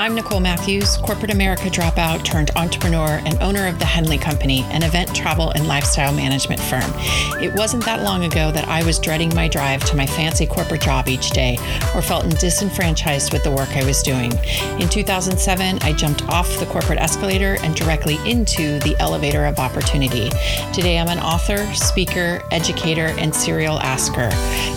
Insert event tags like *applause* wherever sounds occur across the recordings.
I'm Nicole Matthews, corporate America dropout turned entrepreneur and owner of the Henley Company, an event travel and lifestyle management firm. It wasn't that long ago that I was dreading my drive to my fancy corporate job each day or felt disenfranchised with the work I was doing. In 2007, I jumped off the corporate escalator and directly into the elevator of opportunity. Today, I'm an author, speaker, educator, and serial asker.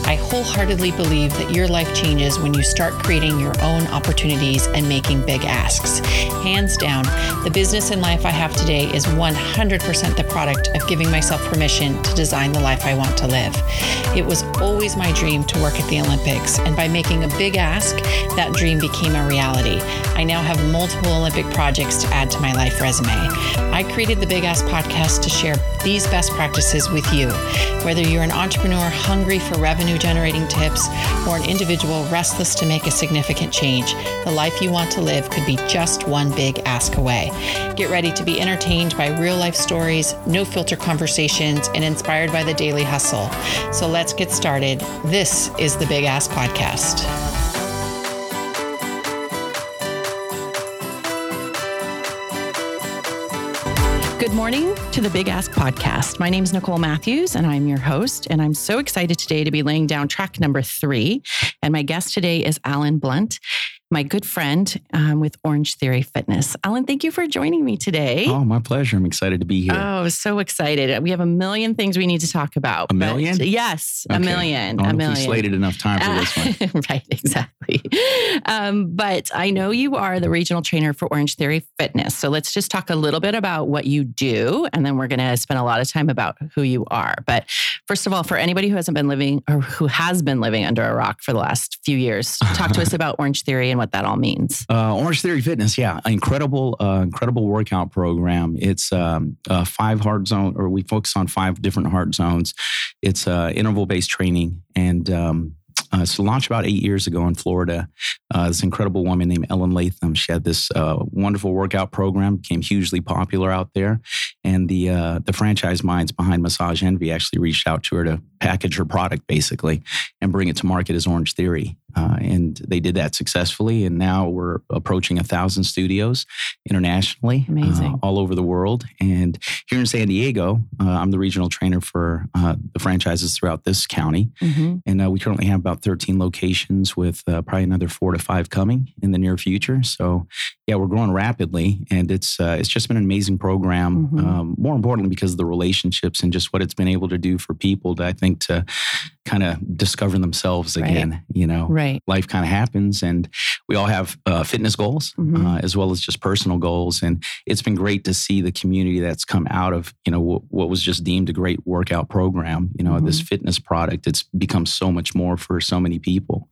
I wholeheartedly believe that your life changes when you start creating your own opportunities and making big asks. Hands down, the business and life I have today is 100% the product of giving myself permission to design the life I want to live. It was always my dream to work at the Olympics, and by making a big ask, that dream became a reality. I now have multiple Olympic projects to add to my life resume. I created the Big Ask podcast to share these best practices with you. Whether you're an entrepreneur hungry for revenue generating tips or an individual restless to make a significant change, the life you want to live could be just one big ask away. Get ready to be entertained by real life stories, no filter conversations, and inspired by the daily hustle. So let's get started. This is the Big Ask Podcast. Good morning to the Big Ask Podcast. My name is Nicole Matthews, and I'm your host. And I'm so excited today to be laying down track number three. And my guest today is Allen Blunt my good friend um, with Orange Theory Fitness. Allen, thank you for joining me today. Oh, my pleasure. I'm excited to be here. Oh, so excited. We have a million things we need to talk about. A million? Yes, okay. a million. a million. slated enough time for this one. *laughs* right, exactly. Um, but I know you are the regional trainer for Orange Theory Fitness. So let's just talk a little bit about what you do, and then we're going to spend a lot of time about who you are. But first of all, for anybody who hasn't been living or who has been living under a rock for the last few years, talk to us *laughs* about Orange Theory and what that all means. Uh, Orange Theory Fitness, yeah, incredible, uh, incredible workout program. It's um, five hard zone, or we focus on five different hard zones. It's uh, interval based training, and um, uh, so launched about eight years ago in Florida. Uh, this incredible woman named Ellen Latham. She had this uh, wonderful workout program, became hugely popular out there, and the uh, the franchise minds behind Massage Envy actually reached out to her to package her product basically and bring it to market as Orange Theory. Uh, and they did that successfully. And now we're approaching a thousand studios internationally, uh, all over the world. And here in San Diego, uh, I'm the regional trainer for uh, the franchises throughout this county. Mm-hmm. And uh, we currently have about 13 locations with uh, probably another four to five coming in the near future. So yeah, we're growing rapidly, and it's it's just been an amazing program. Mm-hmm. Um, more importantly, because of the relationships and just what it's been able to do for people to I think to kind of discover themselves again. Right. You know, right. life kind of happens, and we all have uh, fitness goals mm-hmm. uh, as well as just personal goals. And it's been great to see the community that's come out of you know w- what was just deemed a great workout program. You know, mm-hmm. this fitness product. It's become so much more for so many people,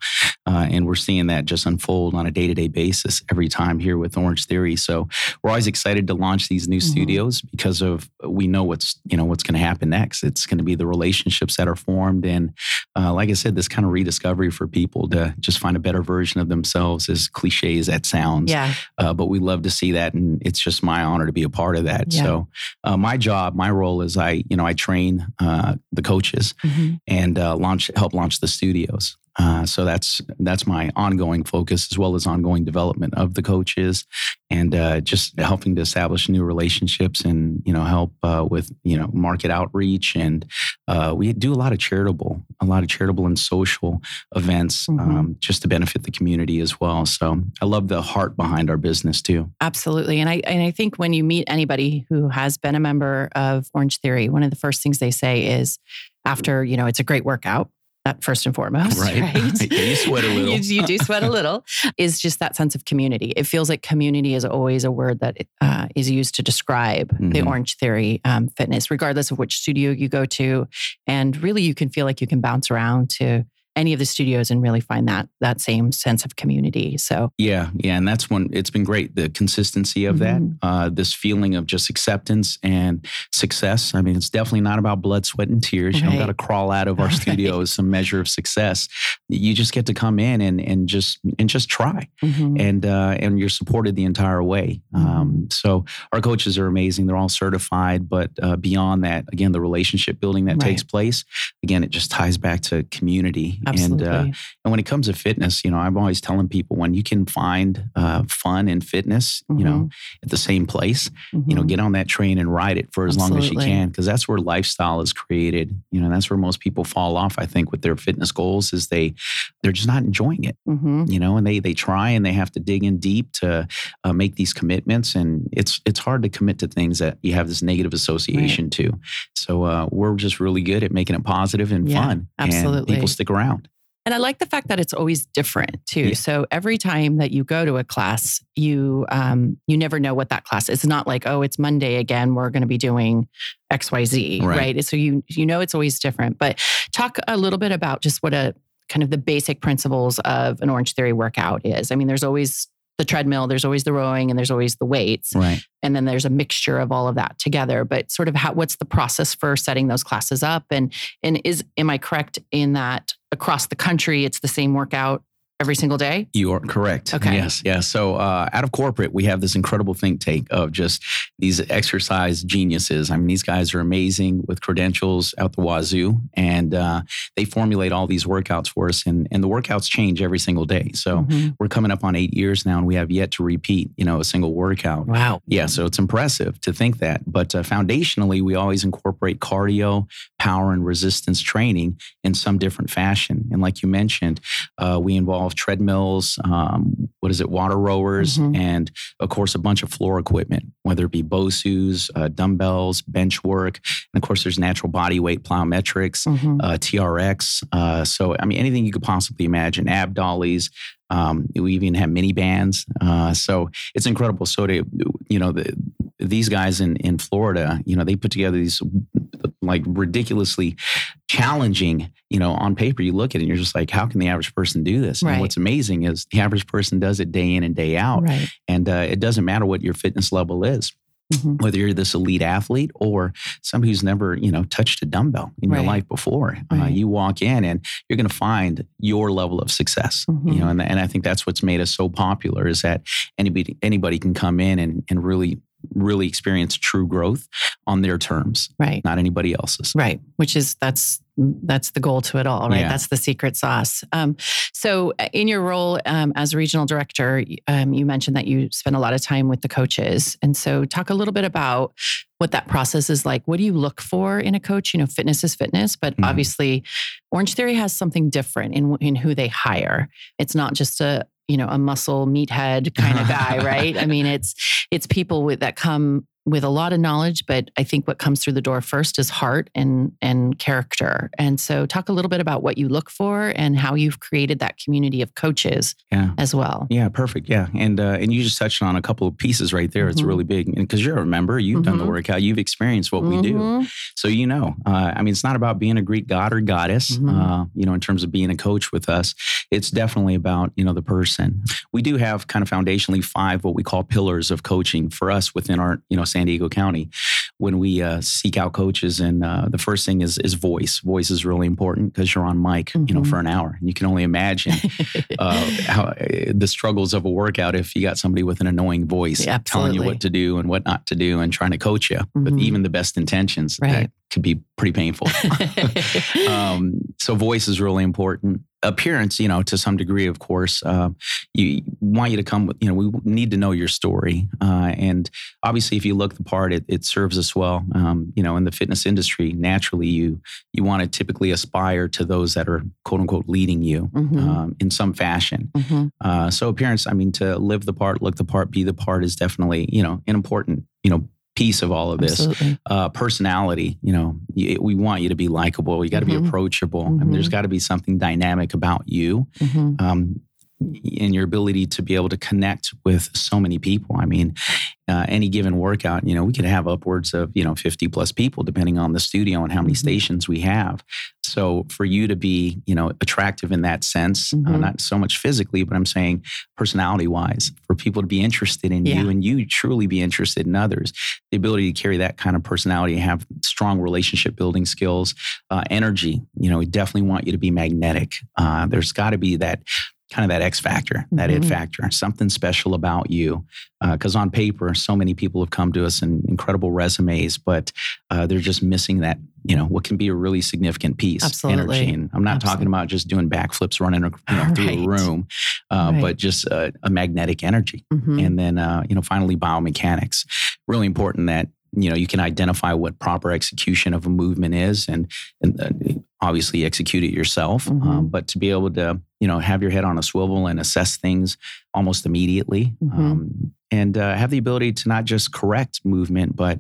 uh, and we're seeing that just unfold on a day to day basis every time here with Orange Theory. So we're always excited to launch these new mm-hmm. studios because of we know what's you know what's going to happen next. It's going to be the relationships that are formed and uh, like I said, this kind of rediscovery for people to just find a better version of themselves, as cliche as that sounds. Yeah. Uh, but we love to see that, and it's just my honor to be a part of that. Yeah. So, uh, my job, my role is I, you know, I train uh, the coaches mm-hmm. and uh, launch, help launch the studios. Uh, so that's that's my ongoing focus as well as ongoing development of the coaches and uh, just helping to establish new relationships and you know help uh, with you know market outreach and uh, we do a lot of charitable a lot of charitable and social events mm-hmm. um, just to benefit the community as well. So I love the heart behind our business too. Absolutely. And I and I think when you meet anybody who has been a member of Orange Theory one of the first things they say is after you know it's a great workout first and foremost, right? *laughs* right? *laughs* you sweat a *laughs* little. you, you, do sweat a little. Is just that sense of community. It feels like community is always a word that uh, is used to describe mm-hmm. the Orange Theory um, fitness, regardless of which studio you go to, and really you can feel like you can bounce around to any of the studios and really find that that same sense of community. So yeah, yeah, and that's when it's been great the consistency of mm-hmm. that, uh, this feeling of just acceptance and success. I mean, it's definitely not about blood, sweat, and tears. Right. You don't got to crawl out of our *laughs* right. studio as some measure of success. You just get to come in and and just and just try, mm-hmm. and uh, and you're supported the entire way. Mm-hmm. Um, so our coaches are amazing. They're all certified, but uh, beyond that, again, the relationship building that right. takes place, again, it just ties back to community Absolutely. And, uh, and when it comes to fitness, you know, I'm always telling people when you can find uh, fun and fitness, mm-hmm. you know, mm-hmm. at the same place, mm-hmm. you know, mm-hmm. get on that train and ride it for as Absolutely. long as you can, because that's where lifestyle is created. You know, that's where most people fall off. I think with their fitness goals is they they're just not enjoying it. Mm-hmm. You know, and they they try and they have to dig in deep to uh, make these commitments, and it's it's hard to commit to things that you have this negative association right. to. So uh, we're just really good at making it positive and yeah, fun. Absolutely, and people stick around. And I like the fact that it's always different too. Yeah. So every time that you go to a class, you um, you never know what that class is. It's not like oh, it's Monday again. We're going to be doing X Y Z, right. right? So you you know it's always different. But talk a little bit about just what a kind of the basic principles of an Orange Theory workout is. I mean, there's always the treadmill, there's always the rowing, and there's always the weights. Right. And then there's a mixture of all of that together. But sort of how what's the process for setting those classes up? And and is am I correct in that across the country it's the same workout every single day? You are correct. Okay. Yes. Yeah. So uh, out of corporate, we have this incredible think tank of just these exercise geniuses. I mean, these guys are amazing with credentials out the wazoo, and uh, they formulate all these workouts for us. And, and the workouts change every single day. So mm-hmm. we're coming up on eight years now, and we have yet to repeat, you know, a single workout. Wow. Yeah. So it's impressive to think that. But uh, foundationally, we always incorporate cardio, power, and resistance training in some different fashion. And like you mentioned, uh, we involve treadmills, um, what is it, water rowers, mm-hmm. and of course, a bunch of floor equipment, whether it be BOSUs, uh, dumbbells, bench work. And of course, there's natural body weight plyometrics, mm-hmm. uh, TRX. Uh, so, I mean, anything you could possibly imagine, ab dollies. Um, we even have mini bands. Uh, so it's incredible. So to, you know, the, these guys in, in Florida, you know, they put together these like ridiculously challenging, you know, on paper, you look at it and you're just like, how can the average person do this? Right. And what's amazing is the average person does it day in and day out. Right. And uh, it doesn't matter what your fitness level is. Mm-hmm. Whether you're this elite athlete or somebody who's never, you know, touched a dumbbell in right. your life before, uh, right. uh, you walk in and you're going to find your level of success. Mm-hmm. You know, and, and I think that's what's made us so popular is that anybody anybody can come in and, and really really experience true growth on their terms right. not anybody else's. Right which is that's that's the goal to it all right? Yeah. that's the secret sauce. Um, so uh, in your role um, as regional director um, you mentioned that you spend a lot of time with the coaches. And so talk a little bit about what that process is like. What do you look for in a coach? You know fitness is fitness but mm obviously orange theory has something different in, in who they hire. It's not just a you know, a muscle meathead kind of guy, *laughs* right? I mean, it's it's people with that come with a lot of knowledge, but I think what comes through the door first is heart and and character. And so, talk a little bit about what you look for and how you've created that community of coaches yeah. as well. Yeah, perfect. Yeah, and uh, and you just touched on a couple of pieces right there. Mm-hmm. It's really big, because you're a member, you've mm-hmm. done the mm-hmm. workout, you've experienced what mm-hmm. we do, mm-hmm. so you know. Uh, I mean, it's not about being a Greek god or goddess. Mm-hmm. Uh, you know, in terms of being a coach with us, it's definitely about you know the person. We do have kind of foundationally five what we call pillars of coaching for us within our you know San Diego County when we uh, seek out coaches. And uh, the first thing is is voice. Voice is really important because you're on mic, mm-hmm. you know, mm-hmm. for an hour. And you can only imagine *laughs* uh, how uh, the struggles of a workout if you got somebody with an annoying voice yeah, telling you what to do and what not to do and trying to coach you mm-hmm. with even the best intentions. Right. That could be pretty painful. *laughs* um, so voice is really important appearance, you know, to some degree, of course, uh, you want you to come with, you know, we need to know your story. Uh, and obviously, if you look the part, it, it serves us well. Um, you know, in the fitness industry, naturally, you you want to typically aspire to those that are quote unquote leading you mm-hmm. um, in some fashion. Mm-hmm. Uh, so appearance, I mean, to live the part, look the part, be the part is definitely, you know, an important, you know, piece of all of this. Uh, personality, you know, we want you to be likable. You got to mm-hmm. be approachable. Mm-hmm. I mean, there's mm-hmm. got to be something dynamic about you. Mm-hmm. Um, and your ability to be able to connect with so many people. I mean, uh, any given workout, you know, we could have upwards of, you know, 50 plus people depending on the studio and how many mm-hmm. stations we have. So for you to be, you know, attractive in that sense, uh, mm-hmm. uh, not so much physically, but I'm saying personality wise, for people to be interested in yeah. you and you truly be interested in others, the ability to carry that kind of personality, have strong relationship building skills, uh, energy, you know, we definitely want you to be magnetic. Uh, there's got to be that kind of that X factor, that Mhm. it factor, something special about you. Because on paper, so many people have come to us in incredible resumes, but uh, they're just missing that, you know, what can be a really significant piece, Absolutely. energy. And I'm not Absolutely. talking about just doing backflips, running you know, *laughs* through a room, uh, Right. but just a, a magnetic energy. Mhm. And then, uh, you know, finally, biomechanics. Really important that you know you can identify what proper execution of a movement is, and and uh, obviously execute it yourself. Mhm. Um, but to be able to you know have your head on a swivel and assess things almost immediately, Mhm. um, and uh, have the ability to not just correct movement, but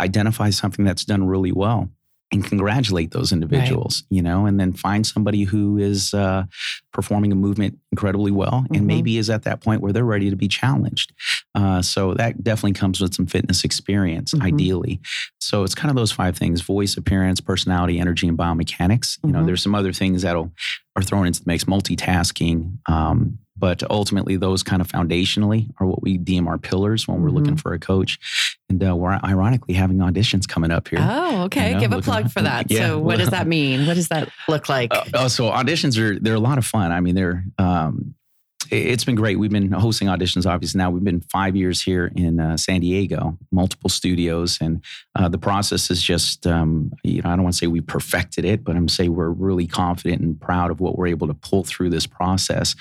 identify something that's done really well. And congratulate those individuals, you know, and then find somebody who is uh, performing a movement incredibly well and Mhm. maybe is at that point where they're ready to be challenged. Uh, so that definitely comes with some fitness experience, Mhm. ideally. So it's kind of those five things voice, appearance, personality, energy, and biomechanics. You know, Mhm. there's some other things that'll are thrown into the mix, multitasking. Um, but ultimately, those kind of foundationally are what we deem our pillars when we're Mm-hmm. looking for a coach. And uh, we're ironically having auditions coming up here. Oh, okay. You know, Give a plug for that. *laughs* Yeah, so, what does that mean? What does that look like? Uh, oh, so auditions are they're a lot of fun. I mean, they're um, it's been great. We've been hosting auditions. Obviously, now we've been five years here in uh, San Diego, multiple studios, and uh, the process is just um, you know I don't want to say we perfected it, but I'm say we're really confident and proud of what we're able to pull through this process.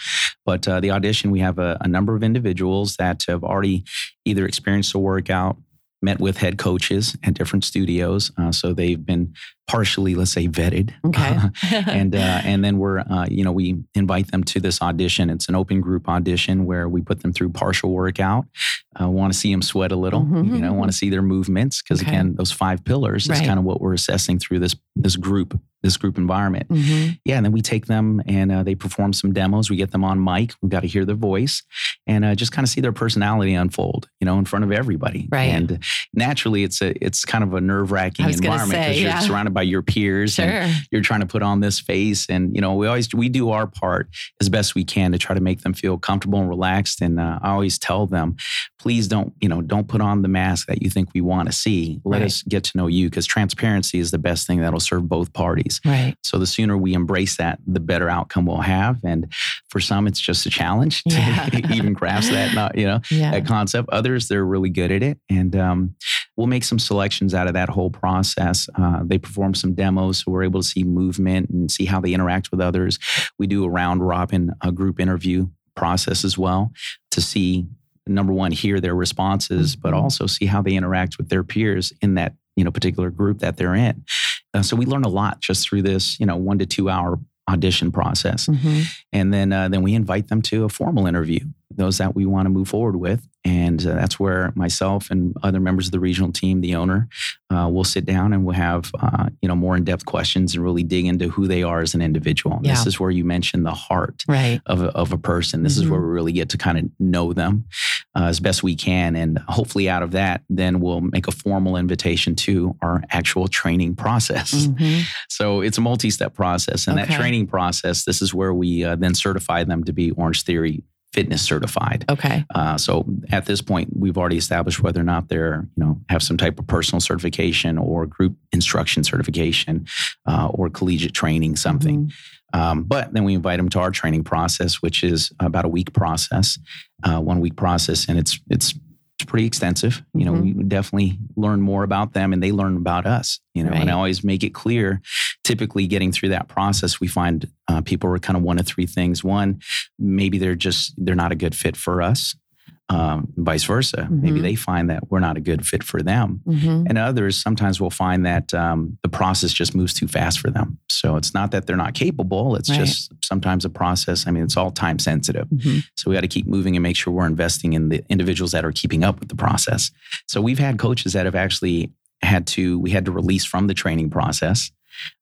But uh, the audition, we have a, a number of individuals that have already either experienced a workout. Met with head coaches at different studios, uh, so they've been partially, let's say, vetted. okay. *laughs* and *laughs* uh, and then we're uh, you know we invite them to this audition. It's an open group audition where we put them through partial workout. Uh, want to see them sweat a little, Mhm. you know, want to see their movements because Okay. again, those five pillars Right. is kind of what we're assessing through this this group this group environment. Mhm. Yeah, and then we take them and uh, they perform some demos. We get them on mic. We got to hear their voice and uh, just kind of see their personality unfold, you know, in front of everybody. Right. And naturally, it's a it's kind of a nerve wracking I was gonna environment because say, you're yeah. Surrounded by your peers and you're trying to put on this face and you know we always we do our part as best we can to try to make them feel comfortable and relaxed and uh, i always tell them please don't you know don't put on the mask that you think we want to see let Right. us get to know you because transparency is the best thing that'll serve both parties Right. so the sooner we embrace that the better outcome we'll have and for some it's just a challenge to Yeah. *laughs* even grasp that not you know *laughs* Yeah. that concept. Others, they're really good at it. And um, we'll make some selections out of that whole process. Uh, they perform some demos, so we're able to see movement and see how they interact with others. We do a round robin a group interview process as well to see number one hear their responses but Mhm. also see how they interact with their peers in that you know particular group that they're in uh, so we learn a lot just through this you know one to two hour audition process Mhm. and then uh, then we invite them to a formal interview those that we want to move forward with and uh, that's where myself and other members of the regional team the owner uh, will sit down and we'll have uh, you know more in-depth questions and really dig into who they are as an individual And this is where you mentioned the heart Right. of a, of a person this is Mhm. where we really get to kind of know them uh, as best we can and hopefully out of that then we'll make a formal invitation to our actual training process Mhm. *laughs* so it's a multi-step process, and Okay. that training process, this is where we uh, then certify them to be Orange Theory Fitness certified. Okay. Uh, so at this point, we've already established whether or not they're, you know, have some type of personal certification or group instruction certification uh, or collegiate training, something. Mhm. Um, but then we invite them to our training process, which is about a week process, uh, one week process, and it's it's it's pretty extensive. You know, Mhm. we definitely learn more about them, and they learn about us. You know, and I always make it clear. Typically, getting through that process, we find uh, people are kind of one of three things. One, maybe they're just they're not a good fit for us. Um, vice versa. Maybe Mhm. they find that we're not a good fit for them. Mhm. And others, sometimes we'll find that um, the process just moves too fast for them. So it's not that they're not capable. It's Right. just sometimes a process. I mean, it's all time sensitive. Mhm. So we got to keep moving and make sure we're investing in the individuals that are keeping up with the process. So we've had coaches that have actually had to, we had to release from the training process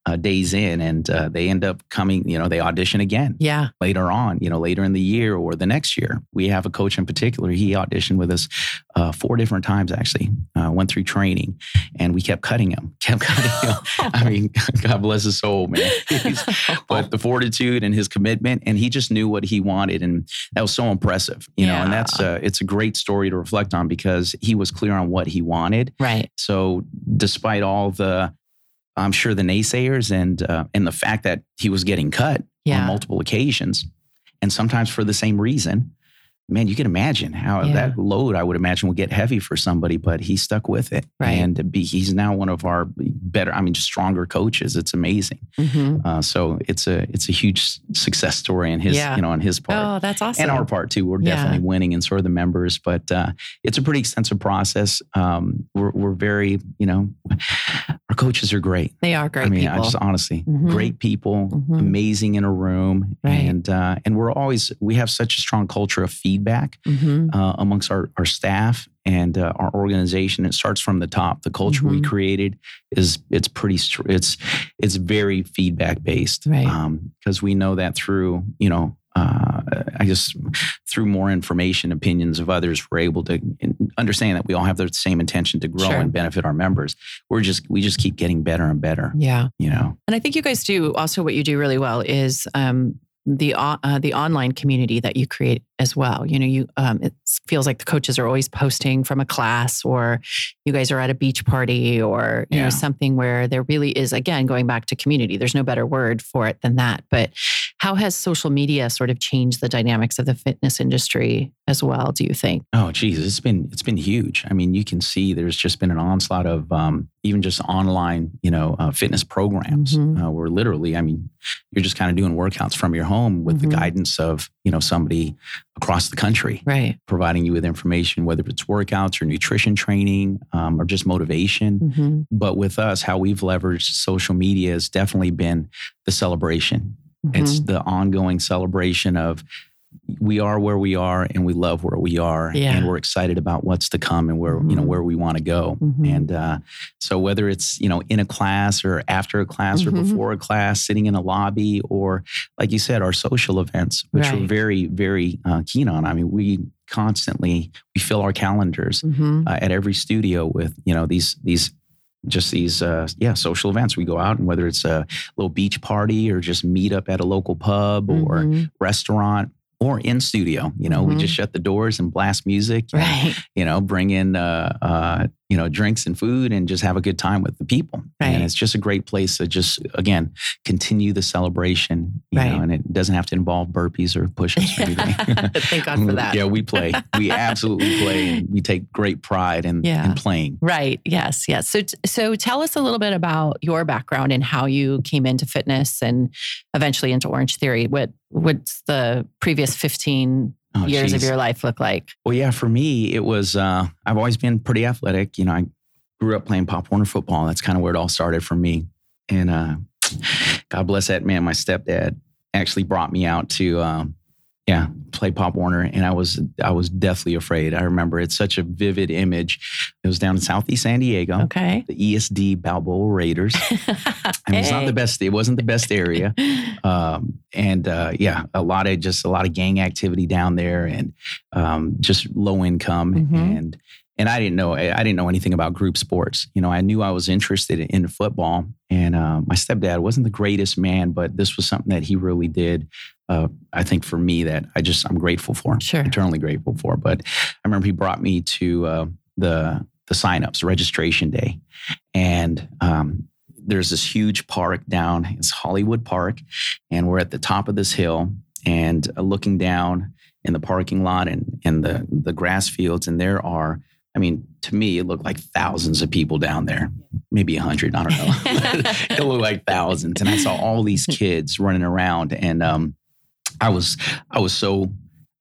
uh, days in, and uh, they end up coming, you know, they audition again Yeah. later on, you know, later in the year or the next year. We have a coach in particular. He auditioned with us uh, four different times, actually, uh, went through training and we kept cutting him, *laughs* kept cutting him. I *laughs* mean, *laughs* God bless his soul, man. But the fortitude and his commitment, and he just knew what he wanted. And that was so impressive, you know, and that's, Yeah. uh, it's a great story to reflect on because he was clear on what he wanted. right. So despite all the, I'm sure the naysayers and uh, and the fact that he was getting cut Yeah. on multiple occasions, and sometimes for the same reason man, you can imagine how Yeah. that load I would imagine would get heavy for somebody, but he stuck with it. Right. And be, he's now one of our better, I mean, just stronger coaches. It's amazing. Mhm. Uh, so it's a it's a huge success story in his Yeah. you know on his part. Oh, that's awesome. And our part too. We're Yeah. definitely winning and so are the members, but uh, it's a pretty extensive process. Um, we're, we're very, you know, *sighs* our coaches are great. they are great I mean, people. I just honestly, Mhm. great people, Mhm. amazing in a room, Right. and uh, and we're always we have such a strong culture of feedback Mhm. uh, amongst our, our staff and uh, our organization. It starts from the top. The culture we Mhm. created is it's pretty it's it's very feedback based Right. because we know that through you know. Uh, I just through more information, opinions of others, we're able to understand that we all have the same intention to grow Sure. and benefit our members. We're just we just keep getting better and better. Yeah. You know, And I think you guys do also what you do really well is um, the uh, the online community that you create as well. You know, you um, it feels like the coaches are always posting from a class, or you guys are at a beach party, or you Yeah. know something where there really is again going back to community. There's no better word for it than that. But how has social media sort of changed the dynamics of the fitness industry as well? Do you think? Oh, geez, it's been it's been huge. I mean, you can see there's just been an onslaught of um, even just online, you know, uh, fitness programs. Mhm. Uh, where literally, I mean, you're just kind of doing workouts from your home with Mhm. the guidance of you know somebody across the country Right. providing you with information, whether it's workouts or nutrition training um, or just motivation. hmm But with us, how we've leveraged social media has definitely been the celebration. It's Mm-hmm. the ongoing celebration of we are where we are and we love where we are Yeah. and we're excited about what's to come and where you know Mhm. where we want to go Mhm. and uh, so whether it's you know in a class or after a class Mhm. or before a class sitting in a lobby or like you said our social events which we're very very uh, keen on i mean we constantly we fill our calendars hmm uh, at every studio with you know these these just these uh, yeah social events we go out and whether it's a little beach party or just meet up at a local pub or Mhm. restaurant or in studio you know we Mhm. just shut the doors and blast music and, you know bring in uh, uh, you know drinks and food and just have a good time with the people Right. and it's just a great place to just again continue the celebration you Right. know and it doesn't have to involve burpees or push-ups or *laughs* anything *laughs* Thank God for *laughs* that. yeah we play we absolutely play and we take great pride in, Yeah. in playing Right. Yes. Yes. So, so tell us a little bit about your background and how you came into fitness and eventually into Orange Theory. What What's the previous fifteen Oh, years of your life look like? Well, yeah, for me, it was, uh, I've always been pretty athletic. You know, I grew up playing Pop Warner football. That's kind of where it all started for me. And uh, God bless that man. My stepdad actually brought me out to, um, yeah, play Pop Warner. And I was, I was deathly afraid. I remember it's such a vivid image. It was down in Southeast San Diego, Okay. the ESD Balboa Raiders. *laughs* And it's not the best, it wasn't the best area. *laughs* um, and uh, yeah, a lot of just a lot of gang activity down there, and um, just low income, Mhm. and and I didn't know I didn't know anything about group sports. You know, I knew I was interested in football, and uh, my stepdad wasn't the greatest man, but this was something that he really did. Uh, I think for me that I just I'm grateful for, Sure. eternally grateful for. But I remember he brought me to uh, the the signups, registration day, and um, there's this huge park down. It's Hollywood Park, and we're at the top of this hill and uh, looking down in the parking lot and and the the grass fields, and there are. I mean, to me, it looked like thousands of people down there, maybe a hundred. I don't know. *laughs* it looked like thousands, and I saw all these kids running around, and um, I was I was so.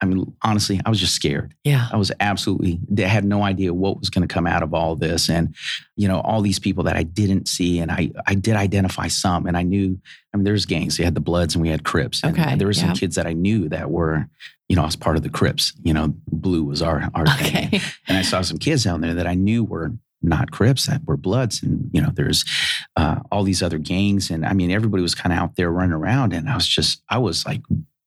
I mean, honestly, I was just scared. yeah. I was absolutely I had no idea what was going to come out of all this, and you know, all these people that I didn't see, and I I did identify some, and I knew. I mean, there's gangs. We had the Bloods and we had Crips. And Okay, there were some yeah. kids that I knew that were, you know, I was part of the Crips. You know, blue was our our thing, Okay. and I saw some kids down there that I knew were not Crips, that were Bloods, and you know, there's uh, all these other gangs, and I mean, everybody was kind of out there running around, and I was just, I was like,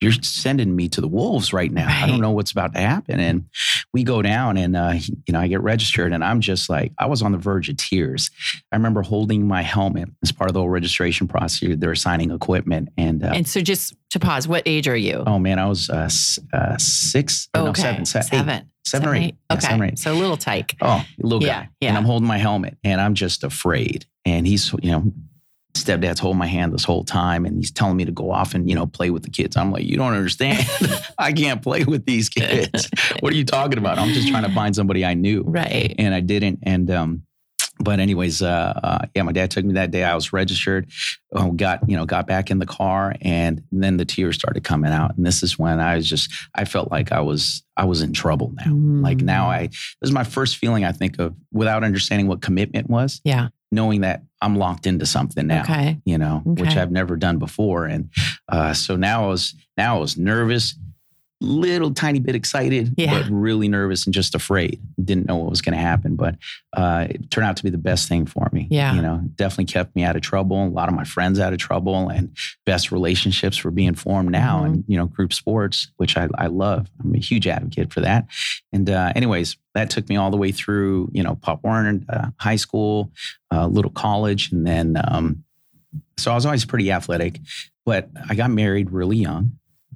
you're sending me to the wolves right now. I don't know what's about to happen, and we go down, and uh, you know, I get registered, and I'm just like, I was on the verge of tears. I remember holding my helmet as part of the whole registration process. They're assigning equipment, and, uh, And so, just to pause, what age are you? oh man, I was uh, uh, six, or no, okay. seven, se- eight. seven, seven or eight. Yeah, Okay. seven or eight. So a little tyke. Oh, little guy. Yeah, yeah. And I'm holding my helmet and I'm just afraid. And he's, you know, stepdad's holding my hand this whole time and he's telling me to go off and you know play with the kids. I'm like you don't understand. *laughs* I can't play with these kids. What are you talking about? I'm just trying to find somebody i knew. Right. and i didn't. And um but anyways uh, uh yeah my dad took me that day i was registered uh, got you know got back in the car and then the tears started coming out and this is when i was just i felt like i was i was in trouble now like now Mm. i this is my first feeling i think of without understanding what commitment was Yeah. knowing that i'm locked into something now Okay. you know, which I've never done before. And uh, so now I was now I was nervous, little tiny bit excited, Yeah. but really nervous and just afraid. Didn't know what was going to happen, but uh, it turned out to be the best thing for me. Yeah. you know, definitely kept me out of trouble. A lot of my friends out of trouble, and best relationships were being formed now. Mhm. And you know, group sports, which I, I love. I'm a huge advocate for that. And uh, anyways, that took me all the way through, you know, Pop Warner, uh, high school, uh, little college, and then um, so I was always pretty athletic. But I got married really young.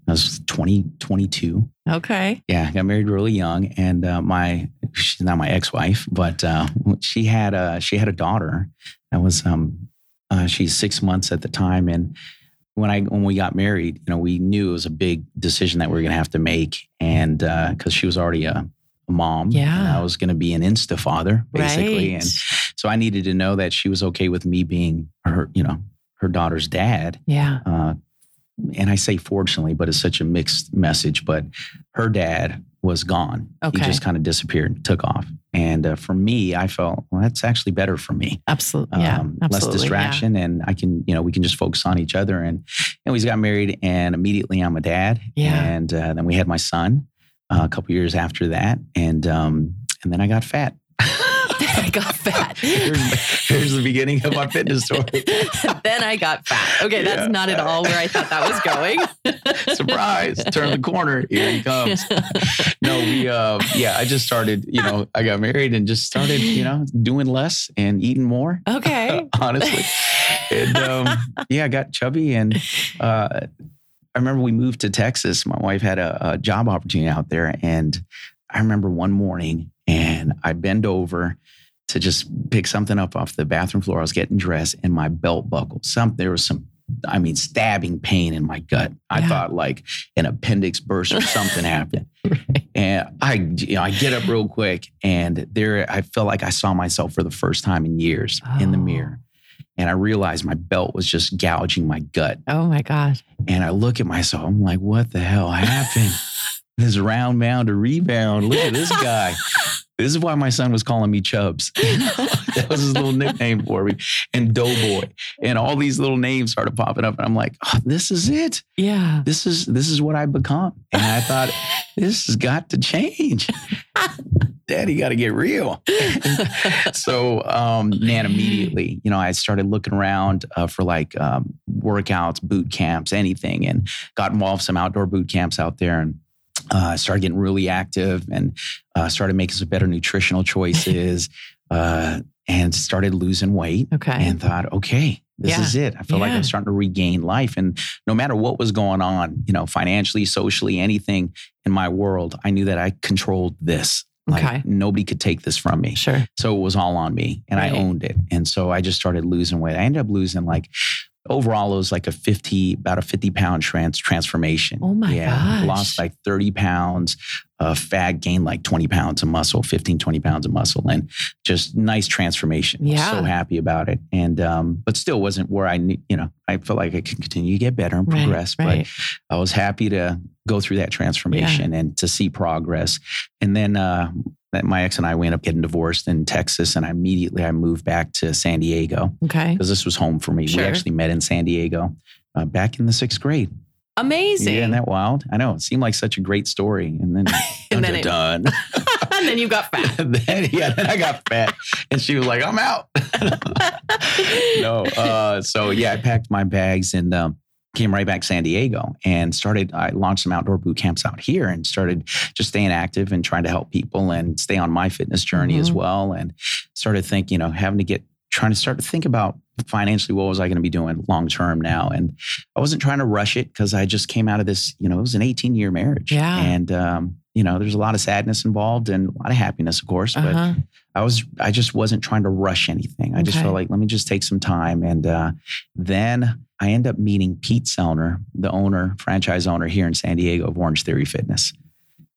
I was 20, 22. Okay. Yeah, I got married really young, and uh, my she's not my ex-wife, but uh, she had a she had a daughter that was um uh, she's six months at the time, and when I when we got married, you know, we knew it was a big decision that we were going to have to make, and because she was already a, a mom, and Yeah. I was going to be an insta father basically, right. and so I needed to know that she was okay with me being her, you know, her daughter's dad. yeah. And I say fortunately, but it's such a mixed message. But her dad was gone. Okay. He just kind of disappeared, took off. And uh, for me, I felt, well, that's actually better for me. Absolutely. Yeah. Um, absolutely. less distraction, and I can, you know, we can just focus on each other. And and we got married, and immediately I'm a dad. Yeah. And uh, then we had my son uh, a couple years after that, and um, and then I got fat. *laughs* *laughs* I got fat. here's, here's the beginning of my fitness story. *laughs* then I got fat. Okay, Yeah. that's not at all where I thought that was going. *laughs* Surprise! Turn the corner. Here he comes. No, we. Uh, yeah, I just started. You know, I got married and just started. You know, doing less and eating more. Okay. honestly, and um, yeah, I got chubby and. Uh, I remember we moved to Texas. My wife had a, a job opportunity out there, and I remember one morning, and I bend over to just pick something up off the bathroom floor. I was getting dressed, and my belt buckled. Some there was some, I mean, stabbing pain in my gut. I Yeah. thought like an appendix burst or something *laughs* happened, and I, you know, I get up real quick, and there I felt like I saw myself for the first time in years in the Oh. mirror. And I realized my belt was just gouging my gut. Oh my God. And I look at myself, I'm like, what the hell happened? *laughs* this round mound of rebound. Look at this guy. *laughs* This is why my son was calling me Chubbs. *laughs* that was his little nickname for me. And Doughboy. And all these little names started popping up. And I'm like, oh, this is it. Yeah. This is this is what I've become. And I thought, *laughs* this has got to change. Daddy got to get real. *laughs* so um, man immediately you know i started looking around uh, for like um, workouts boot camps anything and got involved some outdoor boot camps out there and uh, started getting really active and uh, started making some better nutritional choices *laughs* uh, and started losing weight Okay. and thought okay this Yeah. is it i feel like i'm starting to regain life and no matter what was going on you know financially socially anything in my world i knew that i controlled this like Okay. nobody could take this from me Sure. so it was all on me and I owned it. And so I just started losing weight. I ended up losing like overall it was like a 50, about a 50 pound trans transformation. Oh my yeah. gosh. Lost like 30 pounds of fat, gained like 20 pounds of muscle, 15, 20 pounds of muscle and just nice transformation. Yeah. So happy about it. And, um, but still wasn't where I, ne- you know, I felt like I could continue to get better and progress, right. but I was happy to go through that transformation and to see progress. And then uh, my ex and I we ended up getting divorced in Texas, and I immediately I moved back to San Diego Okay. because this was home for me. Sure. We actually met in San Diego uh, back in the sixth grade. Amazing. Yeah, isn't that wild? I know it seemed like such a great story, and then *laughs* And then it- done. *laughs* and then you got fat. *laughs* then, yeah, then I got fat, and she was like, "I'm out." no, uh, so yeah, I packed my bags and um, came right back to San Diego and started. I launched some outdoor boot camps out here and started just staying active and trying to help people and stay on my fitness journey as Mhm. well. And started thinking, you know, having to get trying to start to think about financially what was I going to be doing long term now. And I wasn't trying to rush it because I just came out of this. You know, it was an 18 year marriage, Yeah. and um, you know, there's a lot of sadness involved and a lot of happiness, of course. But Uh-huh. I was, I just wasn't trying to rush anything. I just felt like, let me just take some time. And uh, then I end up meeting Pete Sellner, the owner, franchise owner here in San Diego of Orange Theory Fitness.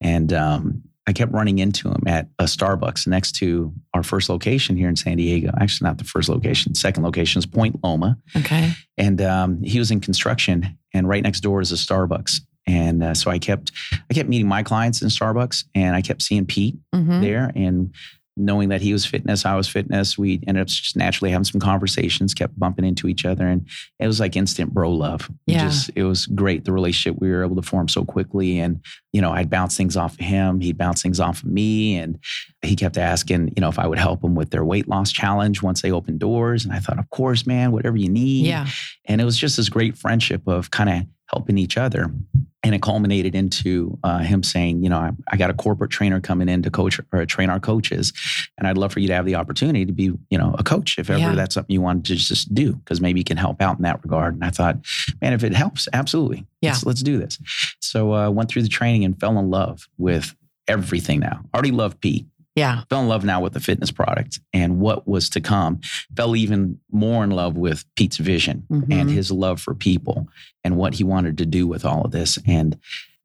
And um, I kept running into him at a Starbucks next to our first location here in San Diego. Actually, not the first location. Second location is Point Loma. Okay. And um, he was in construction, and right next door is a Starbucks. And uh, so I kept, I kept meeting my clients in Starbucks, and I kept seeing Pete Mhm. there and knowing that he was fitness, I was fitness. We ended up just naturally having some conversations, kept bumping into each other, and it was like instant bro love. It Yeah. just it was great. The relationship we were able to form so quickly, and you know, I'd bounce things off of him, he'd bounce things off of me, and he kept asking, you know, if I would help him with their weight loss challenge once they opened doors, and I thought, of course, man, whatever you need. Yeah. And it was just this great friendship of kind of helping each other. And it culminated into uh, him saying, you know, I, I got a corporate trainer coming in to coach or train our coaches. And I'd love for you to have the opportunity to be, you know, a coach if ever Yeah. that's something you wanted to just do, because maybe you can help out in that regard. And I thought, man, if it helps, absolutely. Yeah. Let's, let's do this. So I uh, went through the training and fell in love with everything now. Already loved Pete Yeah. fell in love now with the fitness product and what was to come. Fell even more in love with Pete's vision Mhm. and his love for people and what he wanted to do with all of this. And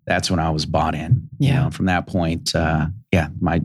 that's when I was bought in. You Yeah. know, from that point, uh, yeah, my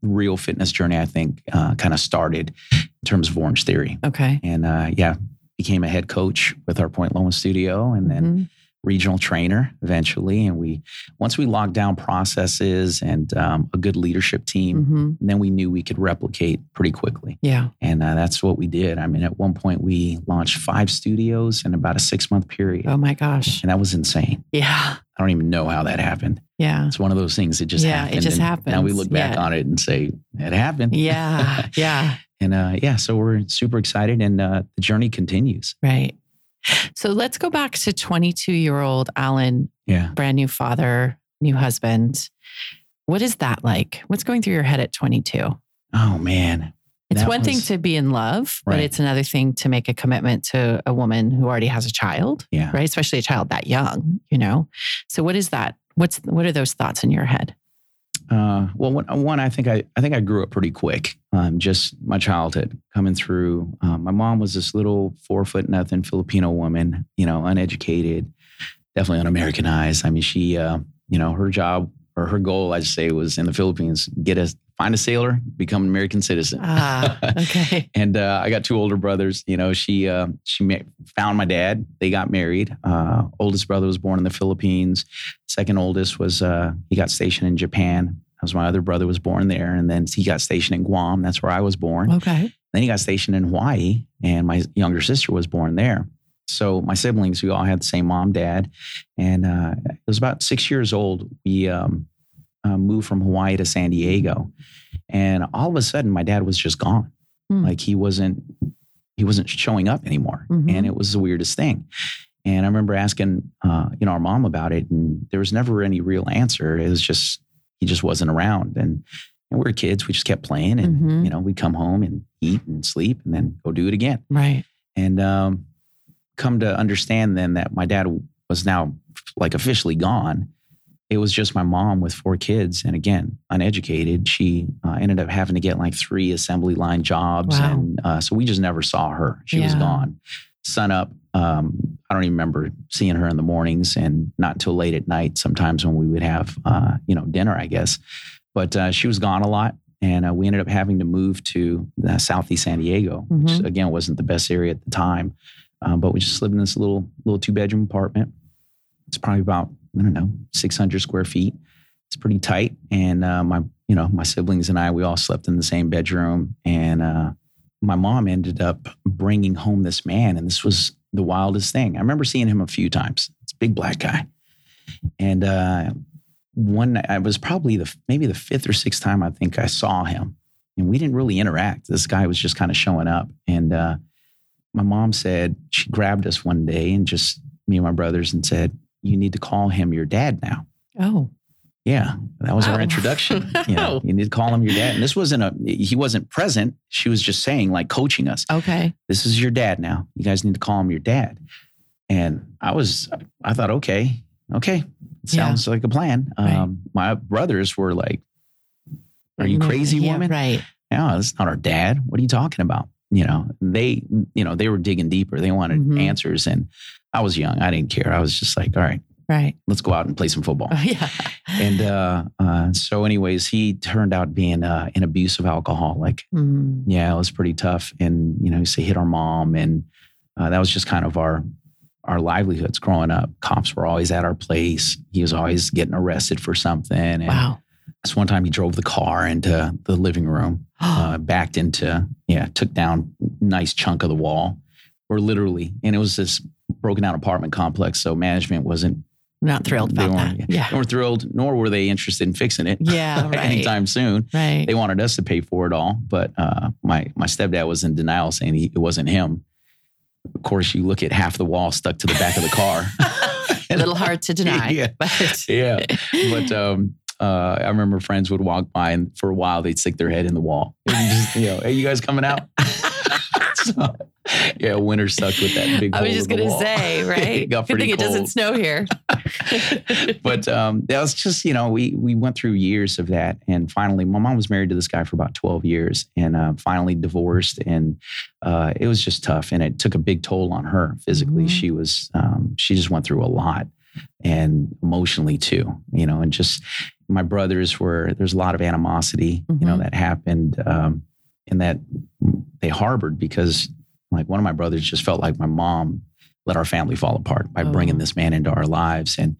real fitness journey, I think, uh, kind of started in terms of Orange Theory. Okay. And uh, yeah, became a head coach with our Point Loma studio and then Mhm. Regional trainer eventually. And we, once we locked down processes and um, a good leadership team, Mhm. then we knew we could replicate pretty quickly. Yeah. And uh, that's what we did. I mean, at one point, we launched five studios in about a six month period. Oh my gosh. And that was insane. Yeah. I don't even know how that happened. Yeah. It's one of those things that just Yeah, it just and Now we look back Yeah. on it and say, it happened. Yeah. *laughs* Yeah. and uh, yeah, so we're super excited and uh, the journey continues. Right. So let's go back to 22 year old Allen, Yeah. brand new father, new husband. What is that like? What's going through your head at 22? Oh, man. It's That one thing to be in love, but it's another thing to make a commitment to a woman who already has a child, Yeah. right? Especially a child that young, you know? So what is that? What's what are those thoughts in your head? Uh, well, one, one, I think I, I think I grew up pretty quick. Um, just my childhood coming through. Um, my mom was this little four foot nothing Filipino woman, you know, uneducated, definitely un-Americanized. I mean, she, uh, you know, her job or her goal, I'd say, was in the Philippines, get a find a sailor, become an American citizen. Ah, *laughs* okay. and uh, I got two older brothers. You know, she uh, she ma- found my dad. They got married. Uh, oldest brother was born in the Philippines. Second oldest was uh, he got stationed in Japan. Was my other brother was born there, and then he got stationed in Guam. That's where I was born. Okay. Then he got stationed in Hawaii, and my younger sister was born there. So my siblings, we all had the same mom, dad, and uh, it was about six years old. We um, uh, moved from Hawaii to San Diego, and all of a sudden, my dad was just gone. Hmm. Like he wasn't he wasn't showing up anymore, Mhm. and it was the weirdest thing. And I remember asking, uh, you know, our mom about it, and there was never any real answer. It was just he just wasn't around, and, and we were kids. We just kept playing, and Mhm. you know, we'd come home and eat and sleep, and then go do it again. Right. And um, come to understand then that my dad was now like officially gone. It was just my mom with four kids, and again, uneducated. She uh, ended up having to get like three assembly line jobs, Wow. and uh, so we just never saw her. She was gone. Sun up. Um, I don't even remember seeing her in the mornings, and not until late at night. Sometimes when we would have, uh, you know, dinner, I guess. But uh, she was gone a lot, and uh, we ended up having to move to Southeast San Diego, which Mhm. again wasn't the best area at the time. Um, but we just lived in this little little two bedroom apartment. It's probably about I don't know six hundred square feet. It's pretty tight, and uh, my you know my siblings and I we all slept in the same bedroom. And uh, my mom ended up bringing home this man, and this was the wildest thing. I remember seeing him a few times. It's a big black guy, and uh, one night I was probably the maybe the fifth or sixth time I think I saw him, and we didn't really interact. This guy was just kind of showing up, and uh, my mom said she grabbed us one day and just me and my brothers and said, "You need to call him your dad now." Oh. Yeah, that was Wow. our introduction. *laughs* You, know, you need to call him your dad. And this wasn't a he wasn't present. She was just saying, like coaching us. Okay. This is your dad now. You guys need to call him your dad. And I was I thought, okay, okay, sounds like a plan. Right. Um, my brothers were like, "Are you crazy, Yeah, woman? Right. No, that's not our dad. What are you talking about?" You know, they, you know, they were digging deeper. They wanted Mhm. answers, and I was young. I didn't care. I was just like, "All right, Right. let's go out and play some football." Oh, *laughs* yeah. and uh, uh, so, anyways, he turned out being uh, an abusive alcoholic. Mm. Yeah, it was pretty tough, and you know, he used to hit our mom, and uh, that was just kind of our our livelihoods growing up. Cops were always at our place. He was always getting arrested for something. And Wow. this one time, he drove the car into the living room, *gasps* uh, backed into yeah, took down nice chunk of the wall, or literally, and it was this broken down apartment complex. So management wasn't Not thrilled about that. Yeah. they weren't thrilled, nor were they interested in fixing it. Yeah. *laughs* Right. anytime soon Right. they wanted us to pay for it all, but uh, my my stepdad was in denial, saying he, it wasn't him. Of course, you look at half the wall stuck to the back of the car. a *laughs* *laughs* little hard to deny. Yeah. But yeah, but um, uh, I remember friends would walk by, and for a while they'd stick their head in the wall. And just, you know, hey, you guys coming out? So, yeah, winter sucked with that big. I was just gonna wall. say, *laughs* right? Good *laughs* thing it doesn't snow here. *laughs* but um, that was just you know we we went through years of that and finally my mom was married to this guy for about 12 years and uh, finally divorced and uh, it was just tough and it took a big toll on her physically Mhm. she was um, she just went through a lot and emotionally too you know and just my brothers were there's a lot of animosity you know Mhm. that happened um, and that they harbored because like one of my brothers just felt like my mom let our family fall apart by bringing Oh. this man into our lives and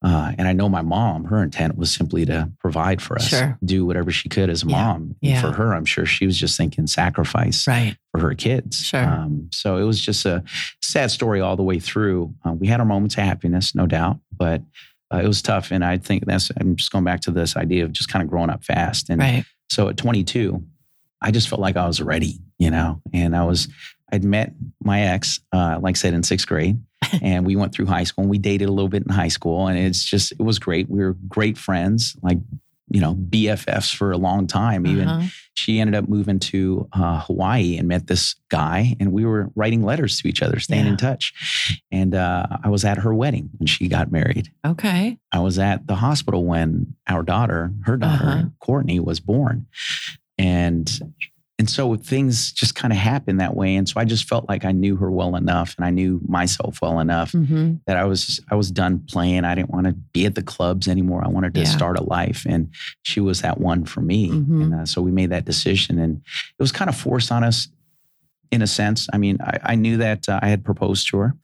uh, and I know my mom, her intent was simply to provide for us, Sure. do whatever she could as a Yeah. mom. And Yeah. For her, I'm sure she was just thinking sacrifice right. for her kids. Sure. Um, so it was just a sad story all the way through. Uh, we had our moments of happiness, no doubt, but uh, it was tough. And I think that's, I'm just going back to this idea of just kind of growing up fast. And Right. so at 22, I just felt like I was ready, you know, and I was, I'd met my ex, uh, like I said, in sixth grade, *laughs* and we went through high school and we dated a little bit in high school. And it's just, it was great. We were great friends, like, you know, BFFs for a long time. Even Uh-huh. she ended up moving to uh, Hawaii and met this guy, and we were writing letters to each other, staying Yeah. in touch. And uh, I was at her wedding when she got married. Okay. I was at the hospital when our daughter, her daughter, Uh-huh. Courtney, was born. And and so things just kind of happened that way. And so I just felt like I knew her well enough and I knew myself well enough hmm that I was I was done playing. I didn't want to be at the clubs anymore. I wanted to Yeah. start a life, and she was that one for me. Mhm. And uh, so we made that decision, and it was kind of forced on us. In a sense, I mean, I, I knew that uh, I had proposed to her,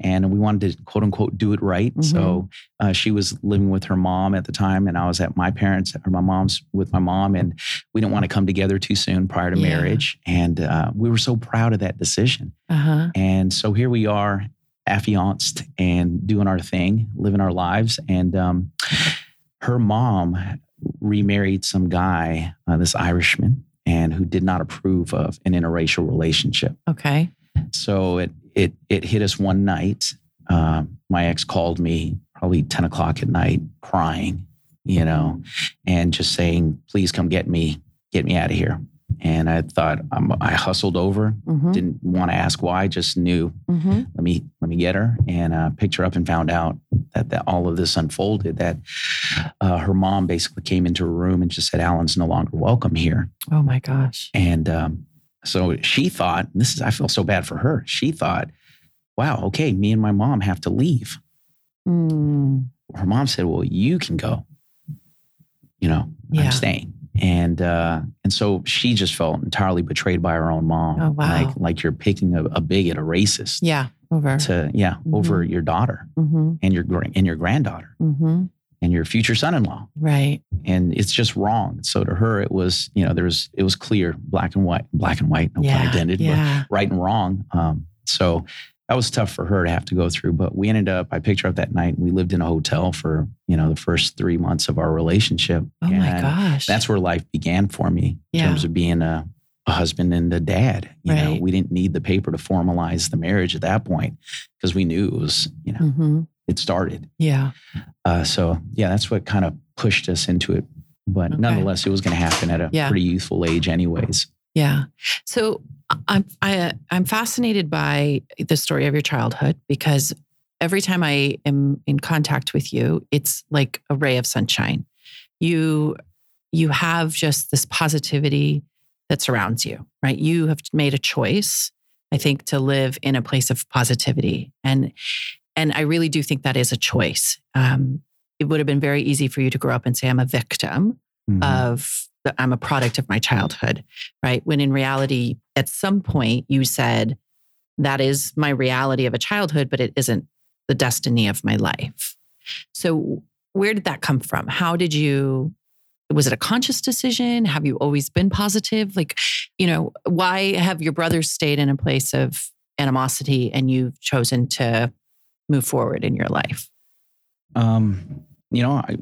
and we wanted to quote unquote do it right. So uh, she was living with her mom at the time, and I was at my parents or my mom's with my mom, and we didn't want to come together too soon prior to Yeah. marriage. And uh, we were so proud of that decision. Uh-huh. And so here we are, affianced and doing our thing, living our lives. And um, her mom remarried some guy, uh, this Irishman, and who did not approve of an interracial relationship. Okay. So it it it hit us one night. Um, my ex called me probably ten o'clock at night, crying, you know, and just saying, "Please come get me, get me out of here." And I thought um, I hustled over, hmm didn't want to ask why, just knew hmm let me let me get her and uh, picked her up and found out that, that all of this unfolded. That uh, her mom basically came into her room and just said, "Allen's no longer welcome here." Oh my gosh. And um, so she thought, and this is I feel so bad for her. She thought, "Wow, okay, me and my mom have to leave." Mm. Her mom said, "Well, you can go. You know, Yeah. I'm staying." And uh, and so she just felt entirely betrayed by her own mom. Oh, wow. Like like you're picking a, a bigot, a racist Yeah. Over. to yeah over your daughter hmm and your and your granddaughter hmm and your future son-in-law Right. and it's just wrong so to her it was you know there was it was clear black and white black and white no pun yeah. intended Yeah. but right and wrong um, so that was tough for her to have to go through but we ended up i picked her up that night and we lived in a hotel for you know the first three months of our relationship Oh my gosh. that's where life began for me in Yeah. terms of being a, a husband and a dad you know Right. we didn't need the paper to formalize the marriage at that point because we knew it was you know hmm it started Yeah. uh, so yeah, that's what kind of pushed us into it. But Okay. nonetheless, it was going to happen at a Yeah. pretty youthful age, anyways. Yeah. So I'm I, I'm fascinated by the story of your childhood because every time I am in contact with you, it's like a ray of sunshine. You you have just this positivity that surrounds you, right? You have made a choice, I think, to live in a place of positivity. And and I really do think that is a choice. Um, it would have been very easy for you to grow up and say, I'm a victim mm-hmm. of I'm a product of my childhood, right? When in reality, at some point you said, that is my reality of a childhood, but it isn't the destiny of my life. So, where did that come from? How did you? Was it a conscious decision? Have you always been positive? Like, you know, why have your brothers stayed in a place of animosity and you've chosen to move forward in your life? Um, you know, I,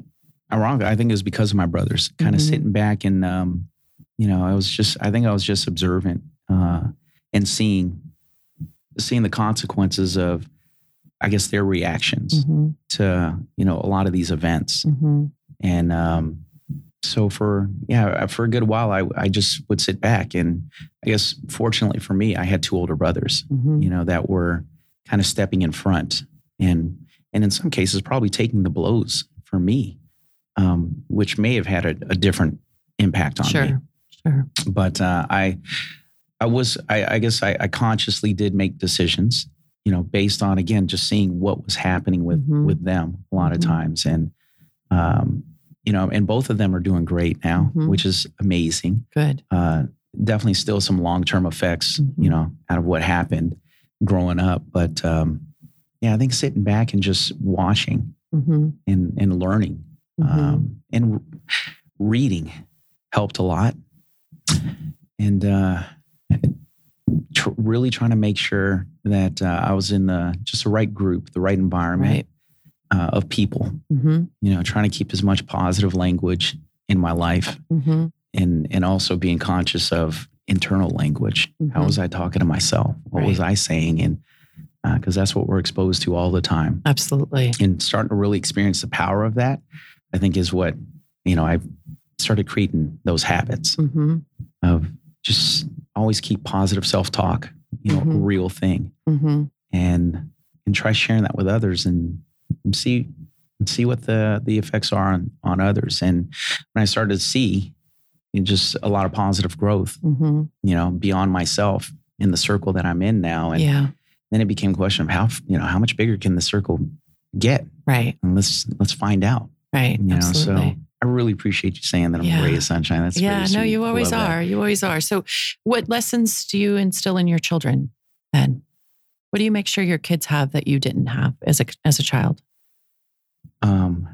ironic. I think it was because of my brothers, kind of mm-hmm. sitting back and, um, you know, I was just, I think I was just observant uh, and seeing, seeing the consequences of, I guess, their reactions mm-hmm. to, you know, a lot of these events. Mm-hmm. And um, so for, yeah, for a good while, I, I just would sit back. And I guess, fortunately for me, I had two older brothers, mm-hmm. you know, that were kind of stepping in front and, and in some cases, probably taking the blows for me um, which may have had a, a different impact on sure, me. Sure. sure. But uh, I, I was, I, I guess I, I, consciously did make decisions, you know, based on again just seeing what was happening with mm-hmm. with them a lot mm-hmm. of times, and um, you know, and both of them are doing great now, mm-hmm. which is amazing. Good. Uh, definitely still some long term effects, you mm-hmm. know, out of what happened growing up, but um, yeah, I think sitting back and just watching mm-hmm. and and learning Mm-hmm. Um, and reading helped a lot. And uh, tr- really trying to make sure that uh, I was in the just the right group, the right environment right. Uh, of people. Mm-hmm. You know, trying to keep as much positive language in my life, mm-hmm. and and also being conscious of internal language. How mm-hmm. was I talking to myself? What right. was I saying? And because uh, that's what we're exposed to all the time. Absolutely. And starting to really experience the power of that I think is what, you know, I've started creating those habits mm-hmm. of just always keep positive self talk, you know, mm-hmm. real thing. Mm-hmm. And and try sharing that with others and, and see and see what the the effects are on on others. And when I started to see you know, just a lot of positive growth, mm-hmm. you know, beyond myself in the circle that I'm in now. And yeah. then it became a question of how, you know, how much bigger can the circle get? Right. And let's let's find out. Right. You absolutely. know, so I really appreciate you saying that I'm yeah. a ray of sunshine. That's yeah. no, you always are. That. You always are. So, what lessons do you instill in your children? Then, what do you make sure your kids have that you didn't have as a as a child? Um,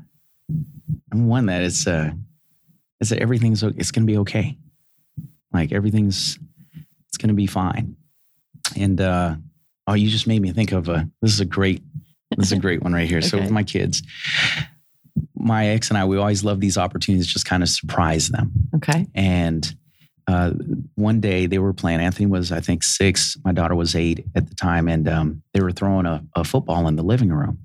I'm one that it's uh, it's that everything's it's going to be okay. Like everything's it's going to be fine. And uh, oh, you just made me think of a. This is a great. This is a *laughs* great one right here. okay. So with my kids, my ex and I, we always love these opportunities, just kind of surprise them. Okay. And uh, one day they were playing. Anthony was, I think, six. My daughter was eight at the time, and um, they were throwing a, a, football in the living room.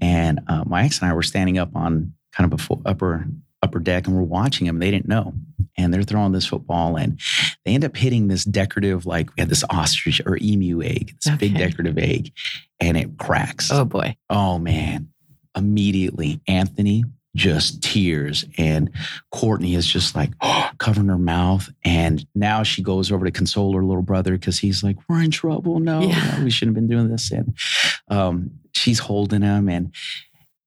And uh, my ex and I were standing up on kind of a upper upper deck, and we're watching them. They didn't know, and they're throwing this football, and they end up hitting this decorative, like we had this ostrich or emu egg, this okay. big decorative egg, and it cracks. Oh boy! Oh man! Immediately Anthony just tears. And Courtney is just like oh, *gasps* covering her mouth. And now she goes over to console her little brother because he's like we're in trouble. No, yeah. no, we shouldn't have been doing this. And um, she's holding him and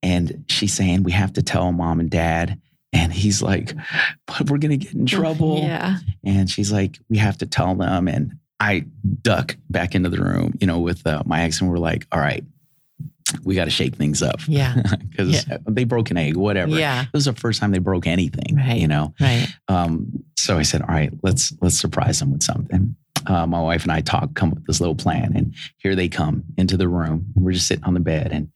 and she's saying we have to tell mom and dad. And he's like but we're gonna get in trouble. Yeah. And she's like we have to tell them. And I duck back into the room you know with uh, my ex and we're like all right we got to shake things up. Yeah. *laughs* Because yeah. they broke an egg, whatever. Yeah. It was the first time they broke anything, right. you know? Right. Um, so I said, all right, let's, let's surprise them with something. Uh, my wife and I talk, come up with this little plan, and here they come into the room. We're just sitting on the bed, and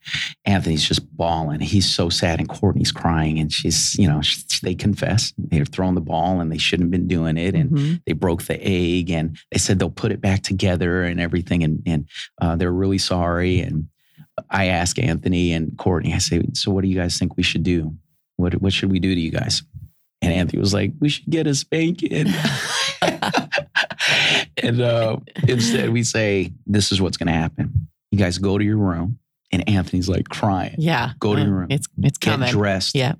Anthony's just bawling. He's so sad, and Courtney's crying, and she's, you know, she, they confess they're throwing the ball, and they shouldn't have been doing it, and mm-hmm. they broke the egg, and they said they'll put it back together and everything, and and uh, they're really sorry, and I ask Anthony and Courtney, I say, so what do you guys think we should do? What, what should we do to you guys? And Anthony was like, we should get a spanking. *laughs* and uh, instead, we say, this is what's going to happen. You guys go to your room And Anthony's like crying. Yeah. Go to your room. It's it's Get coming. dressed. Yeah.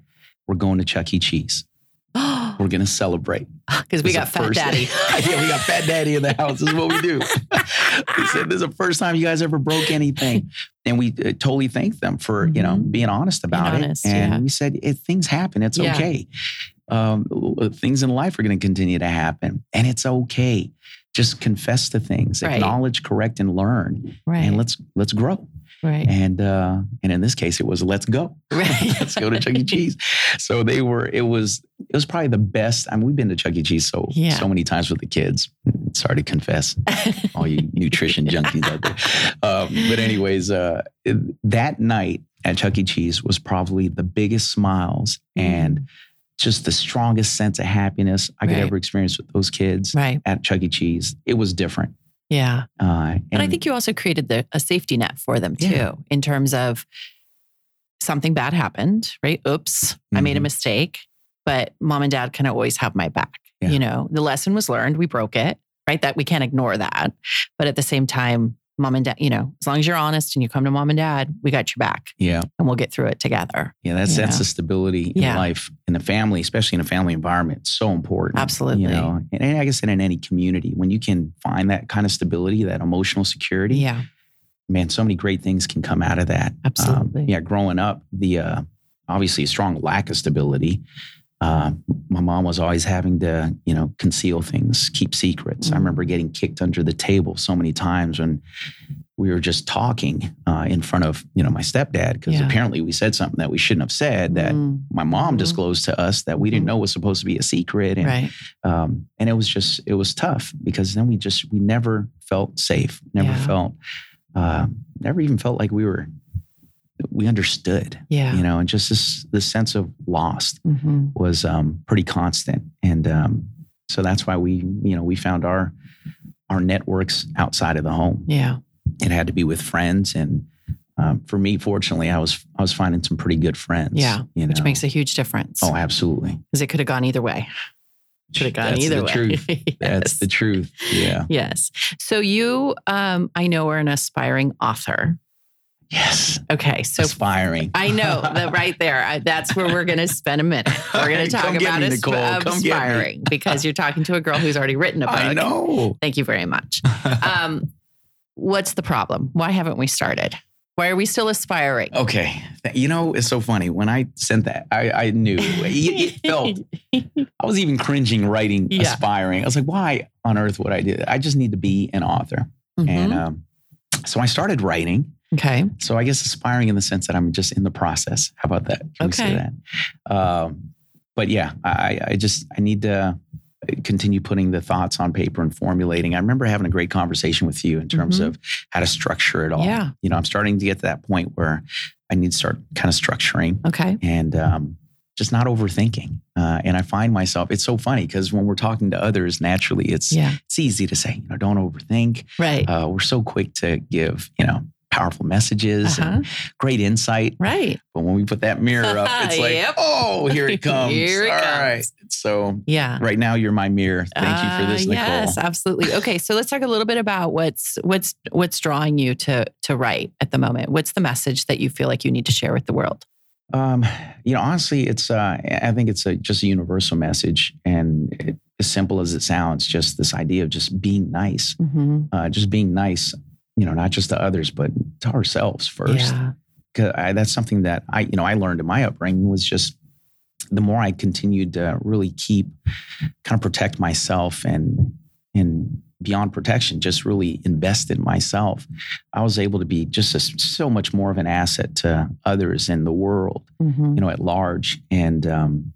We're going to Chuck E. Cheese. *gasps* We're going to celebrate. *laughs* Because we got Fat Daddy. *laughs* yeah, we got Fat Daddy in the house. This is what we do. He said, "This is the first time you guys ever broke anything," *laughs* and we uh, totally thanked them for you know Mhm. being honest about honest, it. And yeah. we said, if "Things happen. It's Yeah. okay. Um, things in life are going to continue to happen, and it's okay. Just confess to things, Right. acknowledge, correct, and learn, Right. and let's let's grow." Right. And uh, and in this case, it was let's go. Right. *laughs* *laughs* let's go to Chuck E. Cheese. So they were. It was. It was probably the best. I mean, we've been to Chuck E. Cheese so Yeah. so many times with the kids. Sorry to confess, *laughs* all you nutrition junkies out there. Um, but anyways, uh, that night at Chuck E. Cheese was probably the biggest smiles and just the strongest sense of happiness I could Right. ever experience with those kids right. at Chuck E. Cheese. It was different. Yeah. Uh, But I think you also created the, a safety net for them too, Yeah. in terms of something bad happened, right? Oops, I made a Mhm. mistake, but mom and dad can always have my back. Yeah. You know, the lesson was learned. We broke it, right? That we can't ignore that. But at the same time, mom and dad, you know, as long as you're honest and you come to mom and dad, we got your back yeah. and we'll get through it together. Yeah, that's that's know? the stability in Yeah. life in the family, especially in a family environment. It's so important. Absolutely. You know, and, and I guess in any community, when you can find that kind of stability, that emotional security, Yeah. man, so many great things can come out of that. Um, Absolutely. yeah, growing up, the uh, obviously a strong lack of stability. Uh, my mom was always having to, you know, conceal things, keep secrets. I Mm. remember getting kicked under the table so many times when we were just talking uh, in front of, you know, my stepdad because Yeah. apparently we said something that we shouldn't have said that Mm, my mom Mhm. disclosed to us that we didn't Mhm. know was supposed to be a secret and right. um, and it was just it was tough because then we just we never felt safe never Yeah. felt uh, never even felt like we were we understood Yeah. you know and just this this sense of lost Mhm. was um, pretty constant and um, so that's why we you know we found our our networks outside of the home Yeah. it had to be with friends and um, for me fortunately i was i was finding some pretty good friends Yeah, you know? Which makes a huge difference. oh absolutely Because it could have gone either way. Could have gone That's either the way. truth. *laughs* That's the truth. Yeah. Yes. So you, um, I know, are an aspiring author. Yes. Okay. So Aspiring. I know that *laughs* right there. I, that's where we're going to spend a minute. We're going to talk about me, asp- Come aspiring because you're talking to a girl who's already written a book. I know. Thank you very much. *laughs* Um, what's the problem? Why haven't we started? Why are we still aspiring? okay. You know, it's so funny. When I sent that, I, I knew it, it felt, I was even cringing writing *laughs* Yeah. aspiring. I was like, why on earth would I do that? I just need to be an author. Mhm. And um, so I started writing. Okay. So I guess aspiring in the sense that I'm just in the process. How about that? Can we say Okay. that? Um, but yeah, I, I just I need to continue putting the thoughts on paper and formulating. I remember having a great conversation with you in terms Mhm. of how to structure it all. Yeah. You know, I'm starting to get to that point where I need to start kind of structuring Okay. and um, just not overthinking. Uh, and I find myself, it's so funny because when we're talking to others, naturally, it's Yeah. it's easy to say, you know, don't overthink. Right. Uh, we're so quick to give, you know, powerful messages Uh-huh. and great insight. Right. But when we put that mirror up, it's *laughs* like, Yep. oh, here it *laughs* comes. Here it All comes. right. So Yeah. right now you're my mirror. Thank you for this, Uh, Nicole. Yes, absolutely. Okay, so let's talk a little bit about what's what's what's drawing you to to write at the moment. What's the message that you feel like you need to share with the world? Um, you know, honestly, it's uh, I think it's a, just a universal message, and it, as simple as it sounds, just this idea of just being nice, Mm-hmm. uh, just being nice. You know, not just to others, but to ourselves first. Yeah. I, that's something that I, you know, I learned in my upbringing was just the more I continued to really keep, kind of protect myself and and beyond protection, just really invest in myself. I was able to be just a, so much more of an asset to others in the world, Mhm. you know, at large. And um,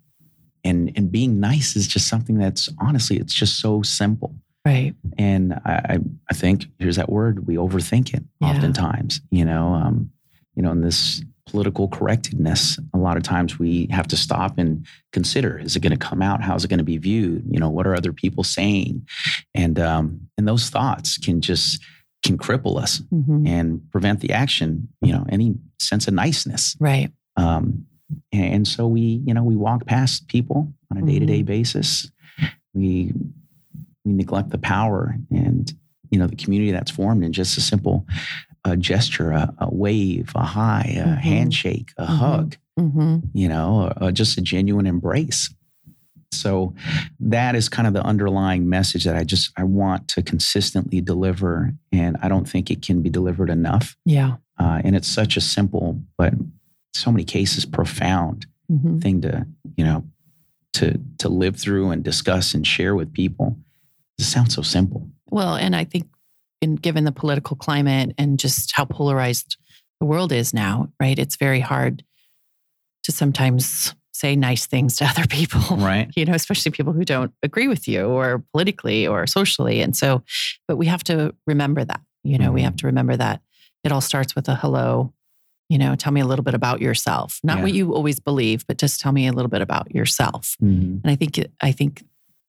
and and being nice is just something that's honestly, it's just so simple. Right. And I, I, think here's that word: we overthink it Yeah. oftentimes. You know, um, you know, in this political correctness, a lot of times we have to stop and consider: is it going to come out? How's it going to be viewed? You know, what are other people saying? And um, and those thoughts can just can cripple us Mhm. and prevent the action. You know, any sense of niceness. Right. Um, and, so we, you know, we walk past people on a day to Mm-hmm. day basis. We we neglect the power and you know the community that's formed in just a simple a gesture, a, a wave, a high, a Mhm. handshake, a Mhm. hug, Mm-hmm. you know, just a genuine embrace. So that is kind of the underlying message that I just I want to consistently deliver, and I don't think it can be delivered enough. Yeah. Uh, and it's such a simple, but so many cases profound Mm-hmm. thing to you know to to live through and discuss and share with people. It sounds so simple. Well, and I think, in given the political climate and just how polarized the world is now, right? It's very hard to sometimes say nice things to *laughs* other people, Right. you know, especially people who don't agree with you or politically or socially. And so, but we have to remember that, you know, we Mhm. have to remember that it all starts with a hello. You know, tell me a little bit about yourself. Not Yeah. what you always believe, but just tell me a little bit about yourself. Mhm. And I think I think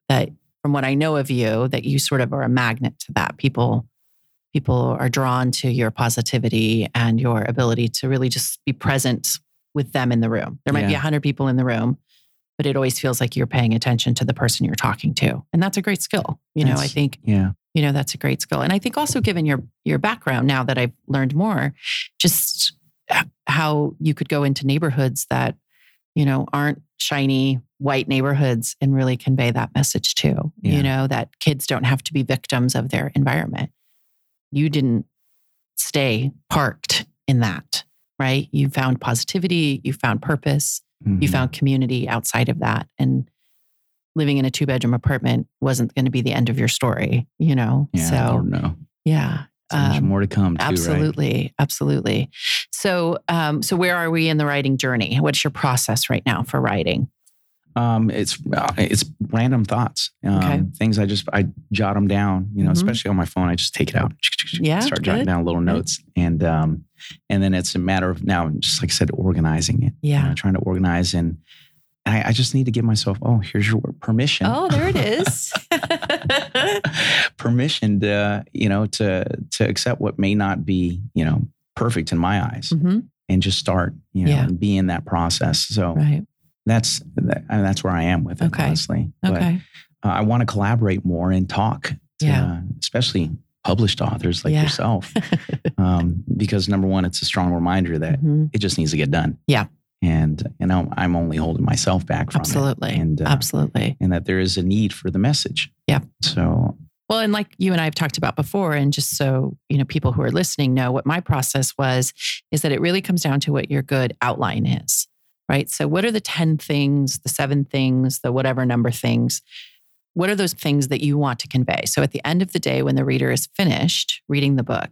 that from what I know of you, that you sort of are a magnet to that. People people are drawn to your positivity and your ability to really just be present with them in the room. There might be Yeah. a hundred people in the room, but it always feels like you're paying attention to the person you're talking to. And that's a great skill. You know, I think Yeah. you know that's a great skill and i think also given your your background now that i've learned more just how you could go into neighborhoods that you know aren't shiny white neighborhoods and really convey that message too Yeah. you know that kids don't have to be victims of their environment you didn't stay parked in that right you found positivity you found purpose you Mhm. found community outside of that and living in a two bedroom apartment wasn't going to be the end of your story you know Yeah. so no. yeah So um, more to come. Too, Right? absolutely absolutely so um so where are we in the writing journey what's your process right now for writing Um, it's uh, it's random thoughts. Um, Okay. Things I just I jot them down. You know, Mhm. especially on my phone. I just take it out. Yeah, Start jotting down little good. notes, and um, and then it's a matter of now, just like I said, organizing it. you Yeah. know, trying to organize and. I, I just need to give myself, oh, here's your permission. oh there it is *laughs* *laughs* permission to, you know, to to accept what may not be, you know, perfect in my eyes, hmm and just start, you know, Yeah. and be in that process. So right that's that, I mean, that's where I am with it, Okay. honestly. But, okay uh, I want to collaborate more and talk to, Yeah. especially published authors like Yeah. yourself, *laughs* um, because number one, it's a strong reminder that Mhm. it just needs to get done. Yeah. and you know, I'm only holding myself back from absolutely it, and uh, absolutely and that there is a need for the message. Yeah. So Well, and like you and I have talked about before, and just so you know, people who are listening know what my process was, is that it really comes down to what your good outline is, right? So, what are the 10 things, the seven things, the whatever number things? What are those things that you want to convey? So, at the end of the day, when the reader is finished reading the book,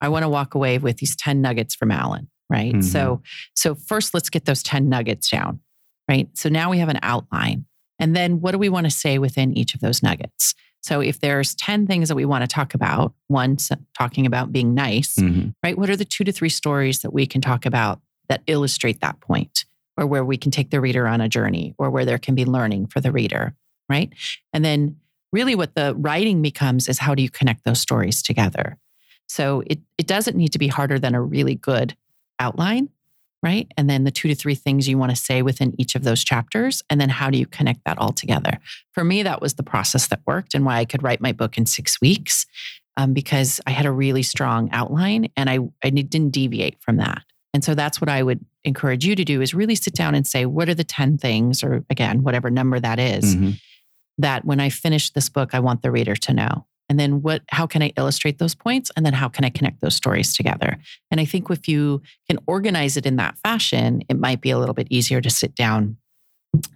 I want to walk away with these 10 nuggets from Allen, right? Mhm. So, so first, let's get those 10 nuggets down, right? So now we have an outline. And then what do we want to say within each of those nuggets? So if there's 10 things that we want to talk about, one talking about being nice, mhm. right? What are the two to three stories that we can talk about that illustrate that point or where we can take the reader on a journey or where there can be learning for the reader, right? And then really what the writing becomes is how do you connect those stories together? So it, it doesn't need to be harder than a really good outline, right? And then the two to three things you want to say within each of those chapters. And then how do you connect that all together? For me, that was the process that worked and why I could write my book in six weeks um, because I had a really strong outline and I, I didn't deviate from that. And so that's what I would encourage you to do is really sit down and say, what are the 10 things, or again, whatever number that is, Mhm. that when I finish this book, I want the reader to know. And then what how can I illustrate those points? And then how can I connect those stories together? And I think if you can organize it in that fashion, it might be a little bit easier to sit down.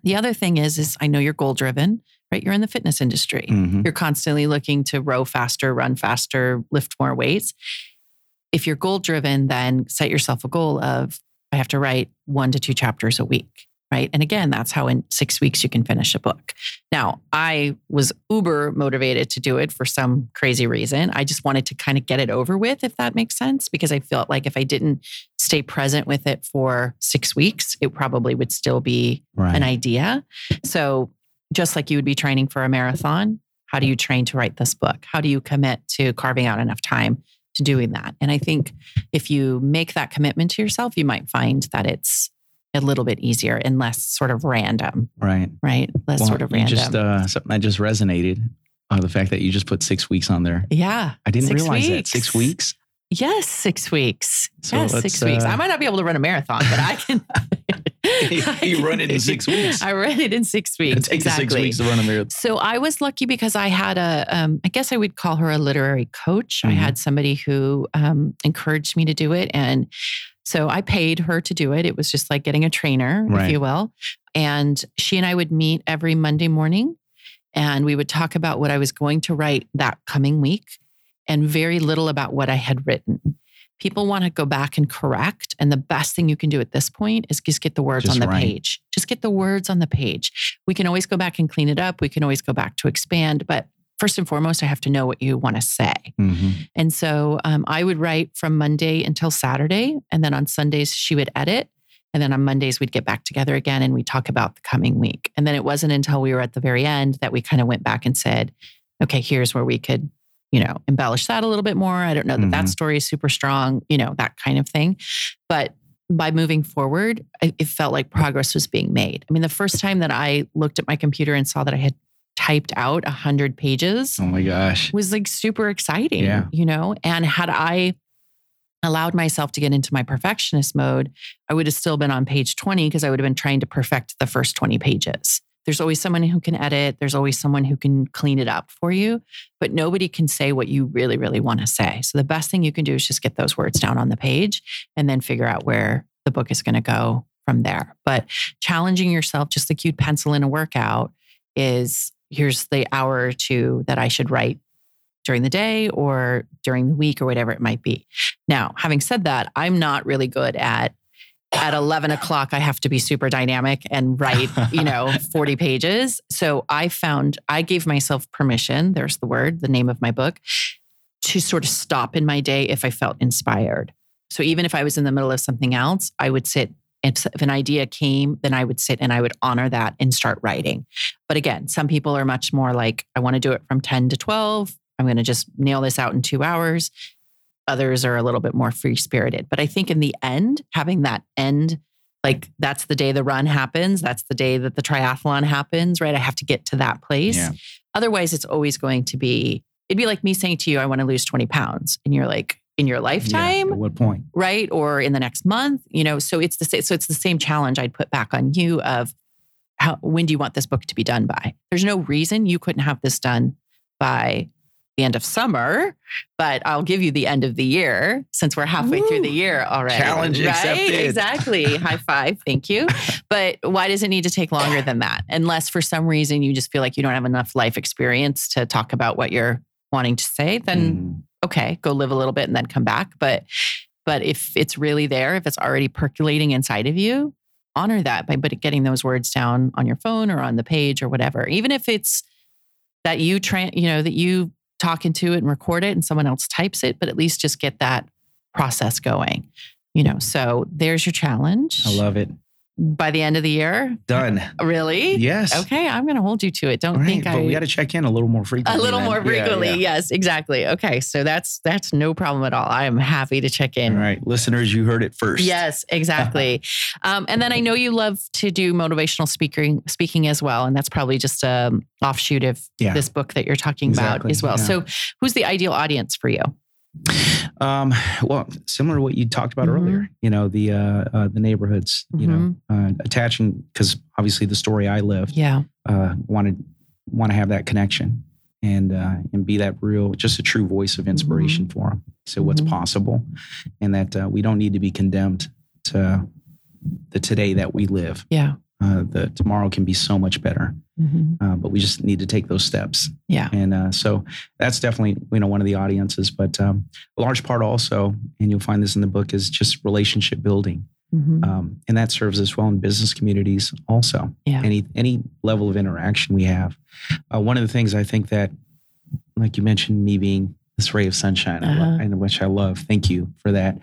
The other thing is, is I know you're goal driven, right? You're in the fitness industry. Mhm. You're constantly looking to row faster, run faster, lift more weights. If you're goal driven, then set yourself a goal of I have to write one to two chapters a week, right? And again, that's how in six weeks you can finish a book. Now, I was uber motivated to do it for some crazy reason. I just wanted to kind of get it over with, if that makes sense, because I felt like if I didn't stay present with it for six weeks, it probably would still be Right. an idea. So, just like you would be training for a marathon, how do you train to write this book? How do you commit to carving out enough time to doing that? And I think if you make that commitment to yourself, you might find that it's a little bit easier and less sort of random, right. right? Less Well, sort of random. Just uh, something that just resonated. Uh, the fact that you just put six weeks on there. yeah. I didn't realize that six weeks. Yes, six weeks. So yes, six weeks. uh, I might not be able to run a marathon, but I can. *laughs* *laughs* You run it in six weeks. I ran it in six weeks. It takes exactly. six weeks to run a marathon. So I was lucky because I had a, um, I guess I would call her a literary coach. I Mhm. had somebody who um, encouraged me to do it. And so I paid her to do it. It was just like getting a trainer, if you will. And she and I would meet every Monday morning and we would talk about what I was going to write that coming week and very little about what I had written. People want to go back and correct. And the best thing you can do at this point is just get the words Just on the page. Just get the words on the page. We can always go back and clean it up. We can always go back to expand. But first and foremost, I have to know what you want to say. Mhm. And so um, I would write from Monday until Saturday. And then on Sundays, she would edit. And then on Mondays, we'd get back together again and we talk about the coming week. And then it wasn't until we were at the very end that we kind of went back and said, okay, here's where we could, you know, embellish that a little bit more. I don't know that that Mhm. story is super strong, you know, that kind of thing. But by moving forward, I- it felt like progress was being made. I mean, the first time that I looked at my computer and saw that I had typed out 100 pages, Oh my gosh. was like super exciting, Yeah. you know? And had I allowed myself to get into my perfectionist mode, I would have still been on page 20 because I would have been trying to perfect the first 20 pages. There's always someone who can edit, there's always someone who can clean it up for you, but nobody can say what you really, really want to say. So the best thing you can do is just get those words down on the page and then figure out where the book is going to go from there. But challenging yourself, just like you'd pencil in a workout, is here's the hour or two that I should write during the day or during the week or whatever it might be. Now, having said that, I'm not really good at at 11 o'clock, I have to be super dynamic and write, you know, *laughs* 40 pages. So I found, I gave myself permission, there's the word, the name of my book, to sort of stop in my day if I felt inspired. So even if I was in the middle of something else, I would sit. If, if an idea came, then I would sit and I would honor that and start writing. But again, some people are much more like, I want to do it from 10 to 12. I'm going to just nail this out in two hours. Others are a little bit more free spirited. But I think in the end, having that end, like that's the day the run happens, that's the day that the triathlon happens, right? I have to get to that place. Yeah. Otherwise, it's always going to be, it'd be like me saying to you, I want to lose 20 pounds. And you're like, in your Yeah, lifetime, At what point? right? Or in the next month, you know, so it's the same, so it's the same challenge I'd put back on you of how when do you want this book to be done by? There's no reason you couldn't have this done by the end of summer, but I'll give you the end of the year since we're halfway through the year already. Challenge right? accepted. Exactly. High five. Thank you. *laughs* But why does it need to take longer than that? Unless for some reason you just feel like you don't have enough life experience to talk about what you're wanting to say, then Mhm. okay, go live a little bit and then come back. But but if it's really there, if it's already percolating inside of you, honor that by but getting those words down on your phone or on the page or whatever. Even if it's that you tra- you know that you talk into it and record it and someone else types it, but at least just get that process going. You know, so there's your challenge. I love it. By the end of the year, Done. really? Yes. Okay, I'm going to hold you to it. Don't right, think but I we got to check in a little more frequently. a little then. more frequently. yeah. Yes, exactly. Okay, so that's that's no problem at all. I am happy to check in. All right, listeners, you heard it first. Yes, exactly. *laughs* um, and then I know you love to do motivational speaking speaking as well, and that's probably just a offshoot of Yeah. this book that you're talking about as well. yeah. So, who's the ideal audience for you? Um, well, similar to what you talked about Mhm. earlier, you know, the uh, uh the neighborhoods, you know, Mm-hmm. uh, attaching because obviously the story I lived, Yeah, uh, wanted want to have that connection and uh, and be that real, just a true voice of inspiration for them. So what's Mhm. possible, and that uh, we don't need to be condemned to the today that we live. yeah, Uh, the tomorrow can be so much better, Mhm. uh, but we just need to take those steps. yeah, And uh, so that's definitely you know one of the audiences. But um, a large part also, and you'll find this in the book, is just relationship building, Mhm. um, and that serves us well in business communities also. Yeah. Any any level of interaction we have. Uh, one of the things I think that, like you mentioned, me being this ray of sunshine, I Uh-huh. and which I love. Thank you for that.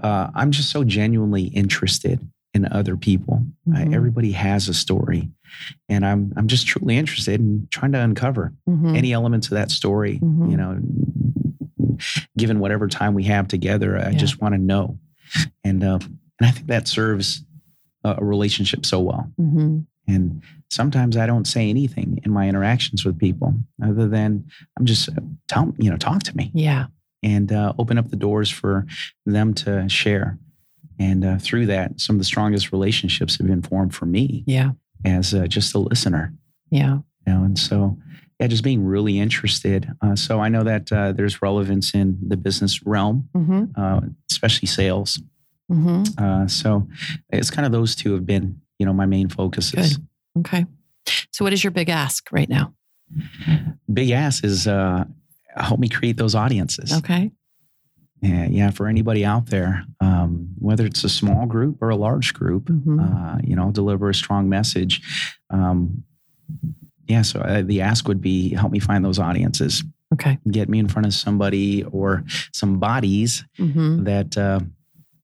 Uh, I'm just so genuinely interested in other people. Uh, Mhm. everybody has a story, and I'm I'm just truly interested in trying to uncover Mhm. any elements of that story, Mhm. you know, given whatever time we have together, I Yeah. just want to know. And, uh, and I think that serves a, relationship so well. Mhm. And sometimes I don't say anything in my interactions with people other than I'm just uh, tell you know talk to me. yeah, and uh, open up the doors for them to share. And uh, through that, some of the strongest relationships have been formed for me Yeah. as uh, just a listener. Yeah. You know, and so yeah, just being really interested. Uh, so I know that uh, there's relevance in the business realm, Mm-hmm. uh, especially sales. Mm-hmm. Uh, so it's kind of those two have been, you know, my main focuses. Good. Okay. So, what is your big ask right now? Big ask is uh, help me create those audiences. Okay. Yeah, yeah. For anybody out there, um, whether it's a small group or a large group, Mhm. uh, you know, deliver a strong message. Um, yeah. So uh, the ask would be help me find those audiences, Okay. get me in front of somebody or some bodies Mm-hmm. that uh,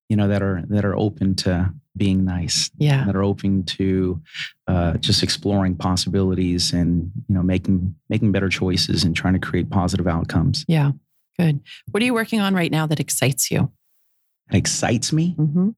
you know that are that are open to being nice, Yeah. that are open to uh, just exploring possibilities and you know making making better choices and trying to create positive outcomes. Yeah. Good. What are you working on right now that excites you? It excites me. Mm-hmm.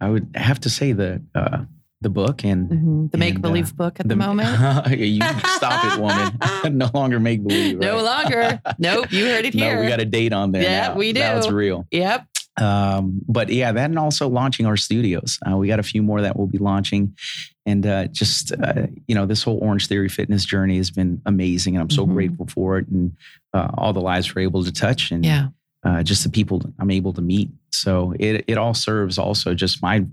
I would have to say the uh, the book and Mm-hmm. The make believe book at the, the moment. *laughs* you *laughs* stop it, woman. *laughs* no longer make believe. No longer. Nope. You heard it here. No, we got a date on there. Yeah, now. we Now it's real. Yep. Um, but yeah, that and also launching our studios. Uh, we got a few more that we'll be launching, and uh, just uh, you know, this whole Orange Theory fitness journey has been amazing, and I'm so Mhm. grateful for it, and uh, all the lives we're able to touch, and Yeah. uh, just the people I'm able to meet. So it it all serves also just my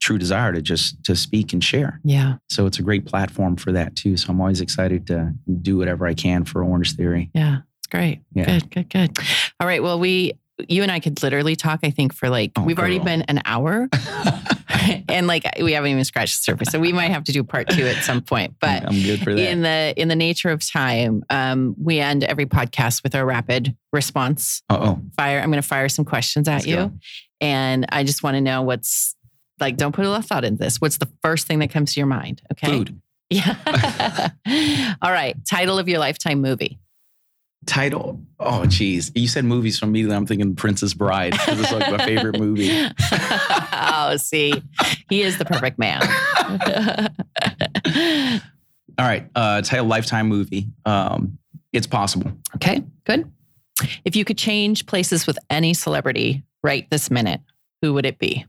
true desire to just to speak and share. Yeah. So it's a great platform for that too. So I'm always excited to do whatever I can for Orange Theory. Yeah. It's great. Yeah. Good. Good. Good. All right. Well, we, you and I could literally talk, I think, for like, Oh, we've already been an hour *laughs* *laughs* and like we haven't even scratched the surface. So we might have to do part two at some point. But I'm good for that. in the in the nature of time, um, we end every podcast with a rapid response oh, fire. I'm going to fire some questions at Let's you, go. and I just want to know what's like. Don't put a lot of thought into this. What's the first thing that comes to your mind? Okay. food Yeah. *laughs* All right. Title of your lifetime movie. Title. Oh, geez, you said movies from me. That I'm thinking Princess Bride because it's like my favorite movie. *laughs* oh, see, he is the perfect man. *laughs* All right, uh, title Lifetime movie. Um, it's possible. okay, good. If you could change places with any celebrity right this minute, who would it be?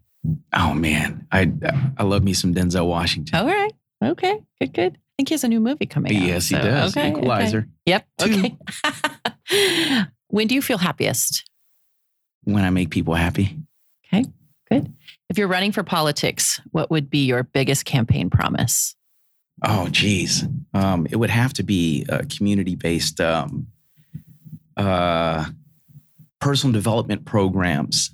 Oh man, I I love me some Denzel Washington. All right. Okay. Good. Good. I think he has a new movie coming out. yes, he so- does. Okay. Equalizer. okay. Yep. Two. Okay. *laughs* *laughs* when do you feel happiest? When I make people happy. Okay. Good. If you're running for politics, what would be your biggest campaign promise? Oh, geez. Um, it would have to be uh, community based um, uh, personal development programs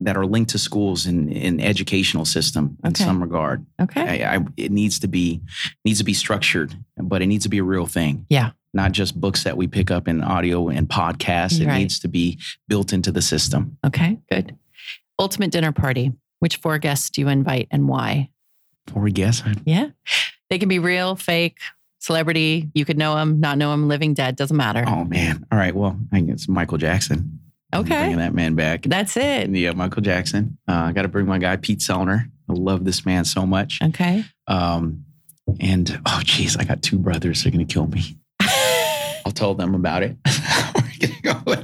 that are linked to schools and in educational system in Okay. some regard. Okay. I, I, it needs to be needs to be structured, but it needs to be a real thing. Yeah. Not just books that we pick up in audio and podcasts. It Right. needs to be built into the system. Okay. Good. Ultimate dinner party. Which four guests do you invite and why? Four guests? Yeah. They can be real, fake, celebrity. You could know them, not know them, living, dead, doesn't matter. oh man. All right. Well, I think it's Michael Jackson. Okay. bringing that man back. That's it. Yeah, Michael Jackson. Uh, I got to bring my guy Pete Sellner. I love this man so much. Okay. Um, and oh, geez, I got two brothers. They're gonna kill me. I'll tell them about it. We're gonna go.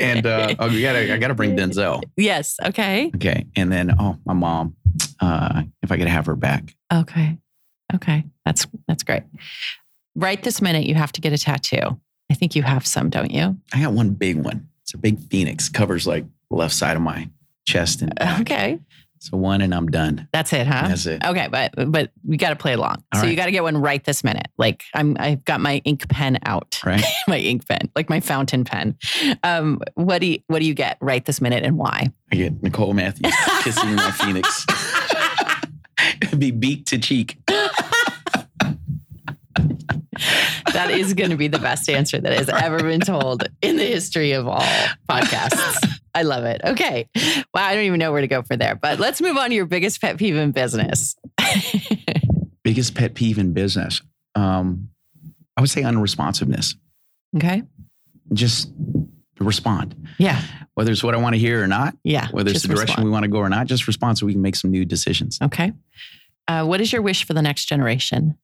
and uh, oh, gotta, I gotta bring Denzel. yes. Okay. Okay, and then oh, my mom. Uh, if I could have her back. Okay. Okay. That's that's great. Right this minute, you have to get a tattoo. I think you have some, don't you? I got one big one. It's a big phoenix. Covers like the left side of my chest and back. Okay. So one, and I'm done. That's it, huh? That's it. Okay, but but we got to play along. All so you got to get one right this minute. Like I'm, I've got my ink pen out, Right. *laughs* my ink pen, like my fountain pen. Um, what do you, what do you get right this minute, and why? I get Nicole Matthews *laughs* kissing my phoenix. It'd be beak to cheek. That is going to be the best answer that has ever been told in the history of all podcasts. *laughs* I love it. Okay. Wow, I don't even know where to go for there, but let's move on to your biggest pet peeve in business. *laughs* Biggest pet peeve in business. Um, I would say unresponsiveness. okay. Just respond. Yeah. Whether it's what I want to hear or not, Yeah. whether it's the direction respond. we want to go or not, just respond so we can make some new decisions. Okay. Uh, what is your wish for the next generation?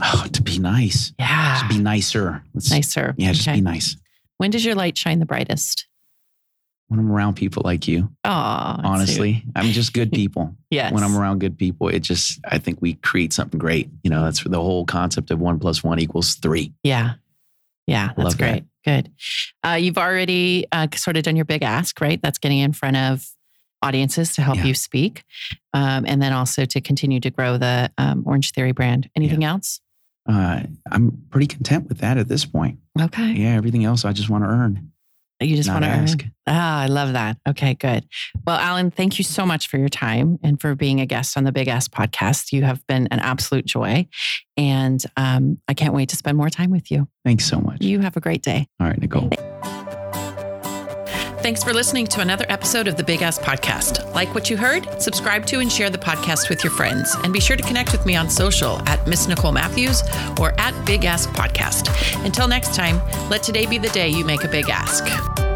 Oh, to be nice. Yeah. Just be nicer. Let's, Nicer. Yeah, just Okay. be nice. When does your light shine the brightest? When I'm around people like you. Oh, honestly, I'm just good people. *laughs* yes. When I'm around good people, it just, I think we create something great. You know, that's the whole concept of one plus one equals three. Yeah. Yeah, that's Love that. great. Good. Uh, you've already uh, sort of done your big ask, right? That's getting in front of audiences to help Yeah. you speak. Um, and then also to continue to grow the um, Orange Theory brand. Anything else? Uh, I'm pretty content with that at this point. Okay. Yeah, everything else I just want to earn. You just want to ask. Ah, I love that. Okay, good. Well, Allen, thank you so much for your time and for being a guest on the Big Ask podcast. You have been an absolute joy. And um, I can't wait to spend more time with you. Thanks so much. You have a great day. All right, Nicole. Thanks for listening to another episode of the Big Ask Podcast. Like what you heard? Subscribe to and share the podcast with your friends. And be sure to connect with me on social at Miss Nicole Matthews or at Big Ask Podcast. Until next time, let today be the day you make a big ask.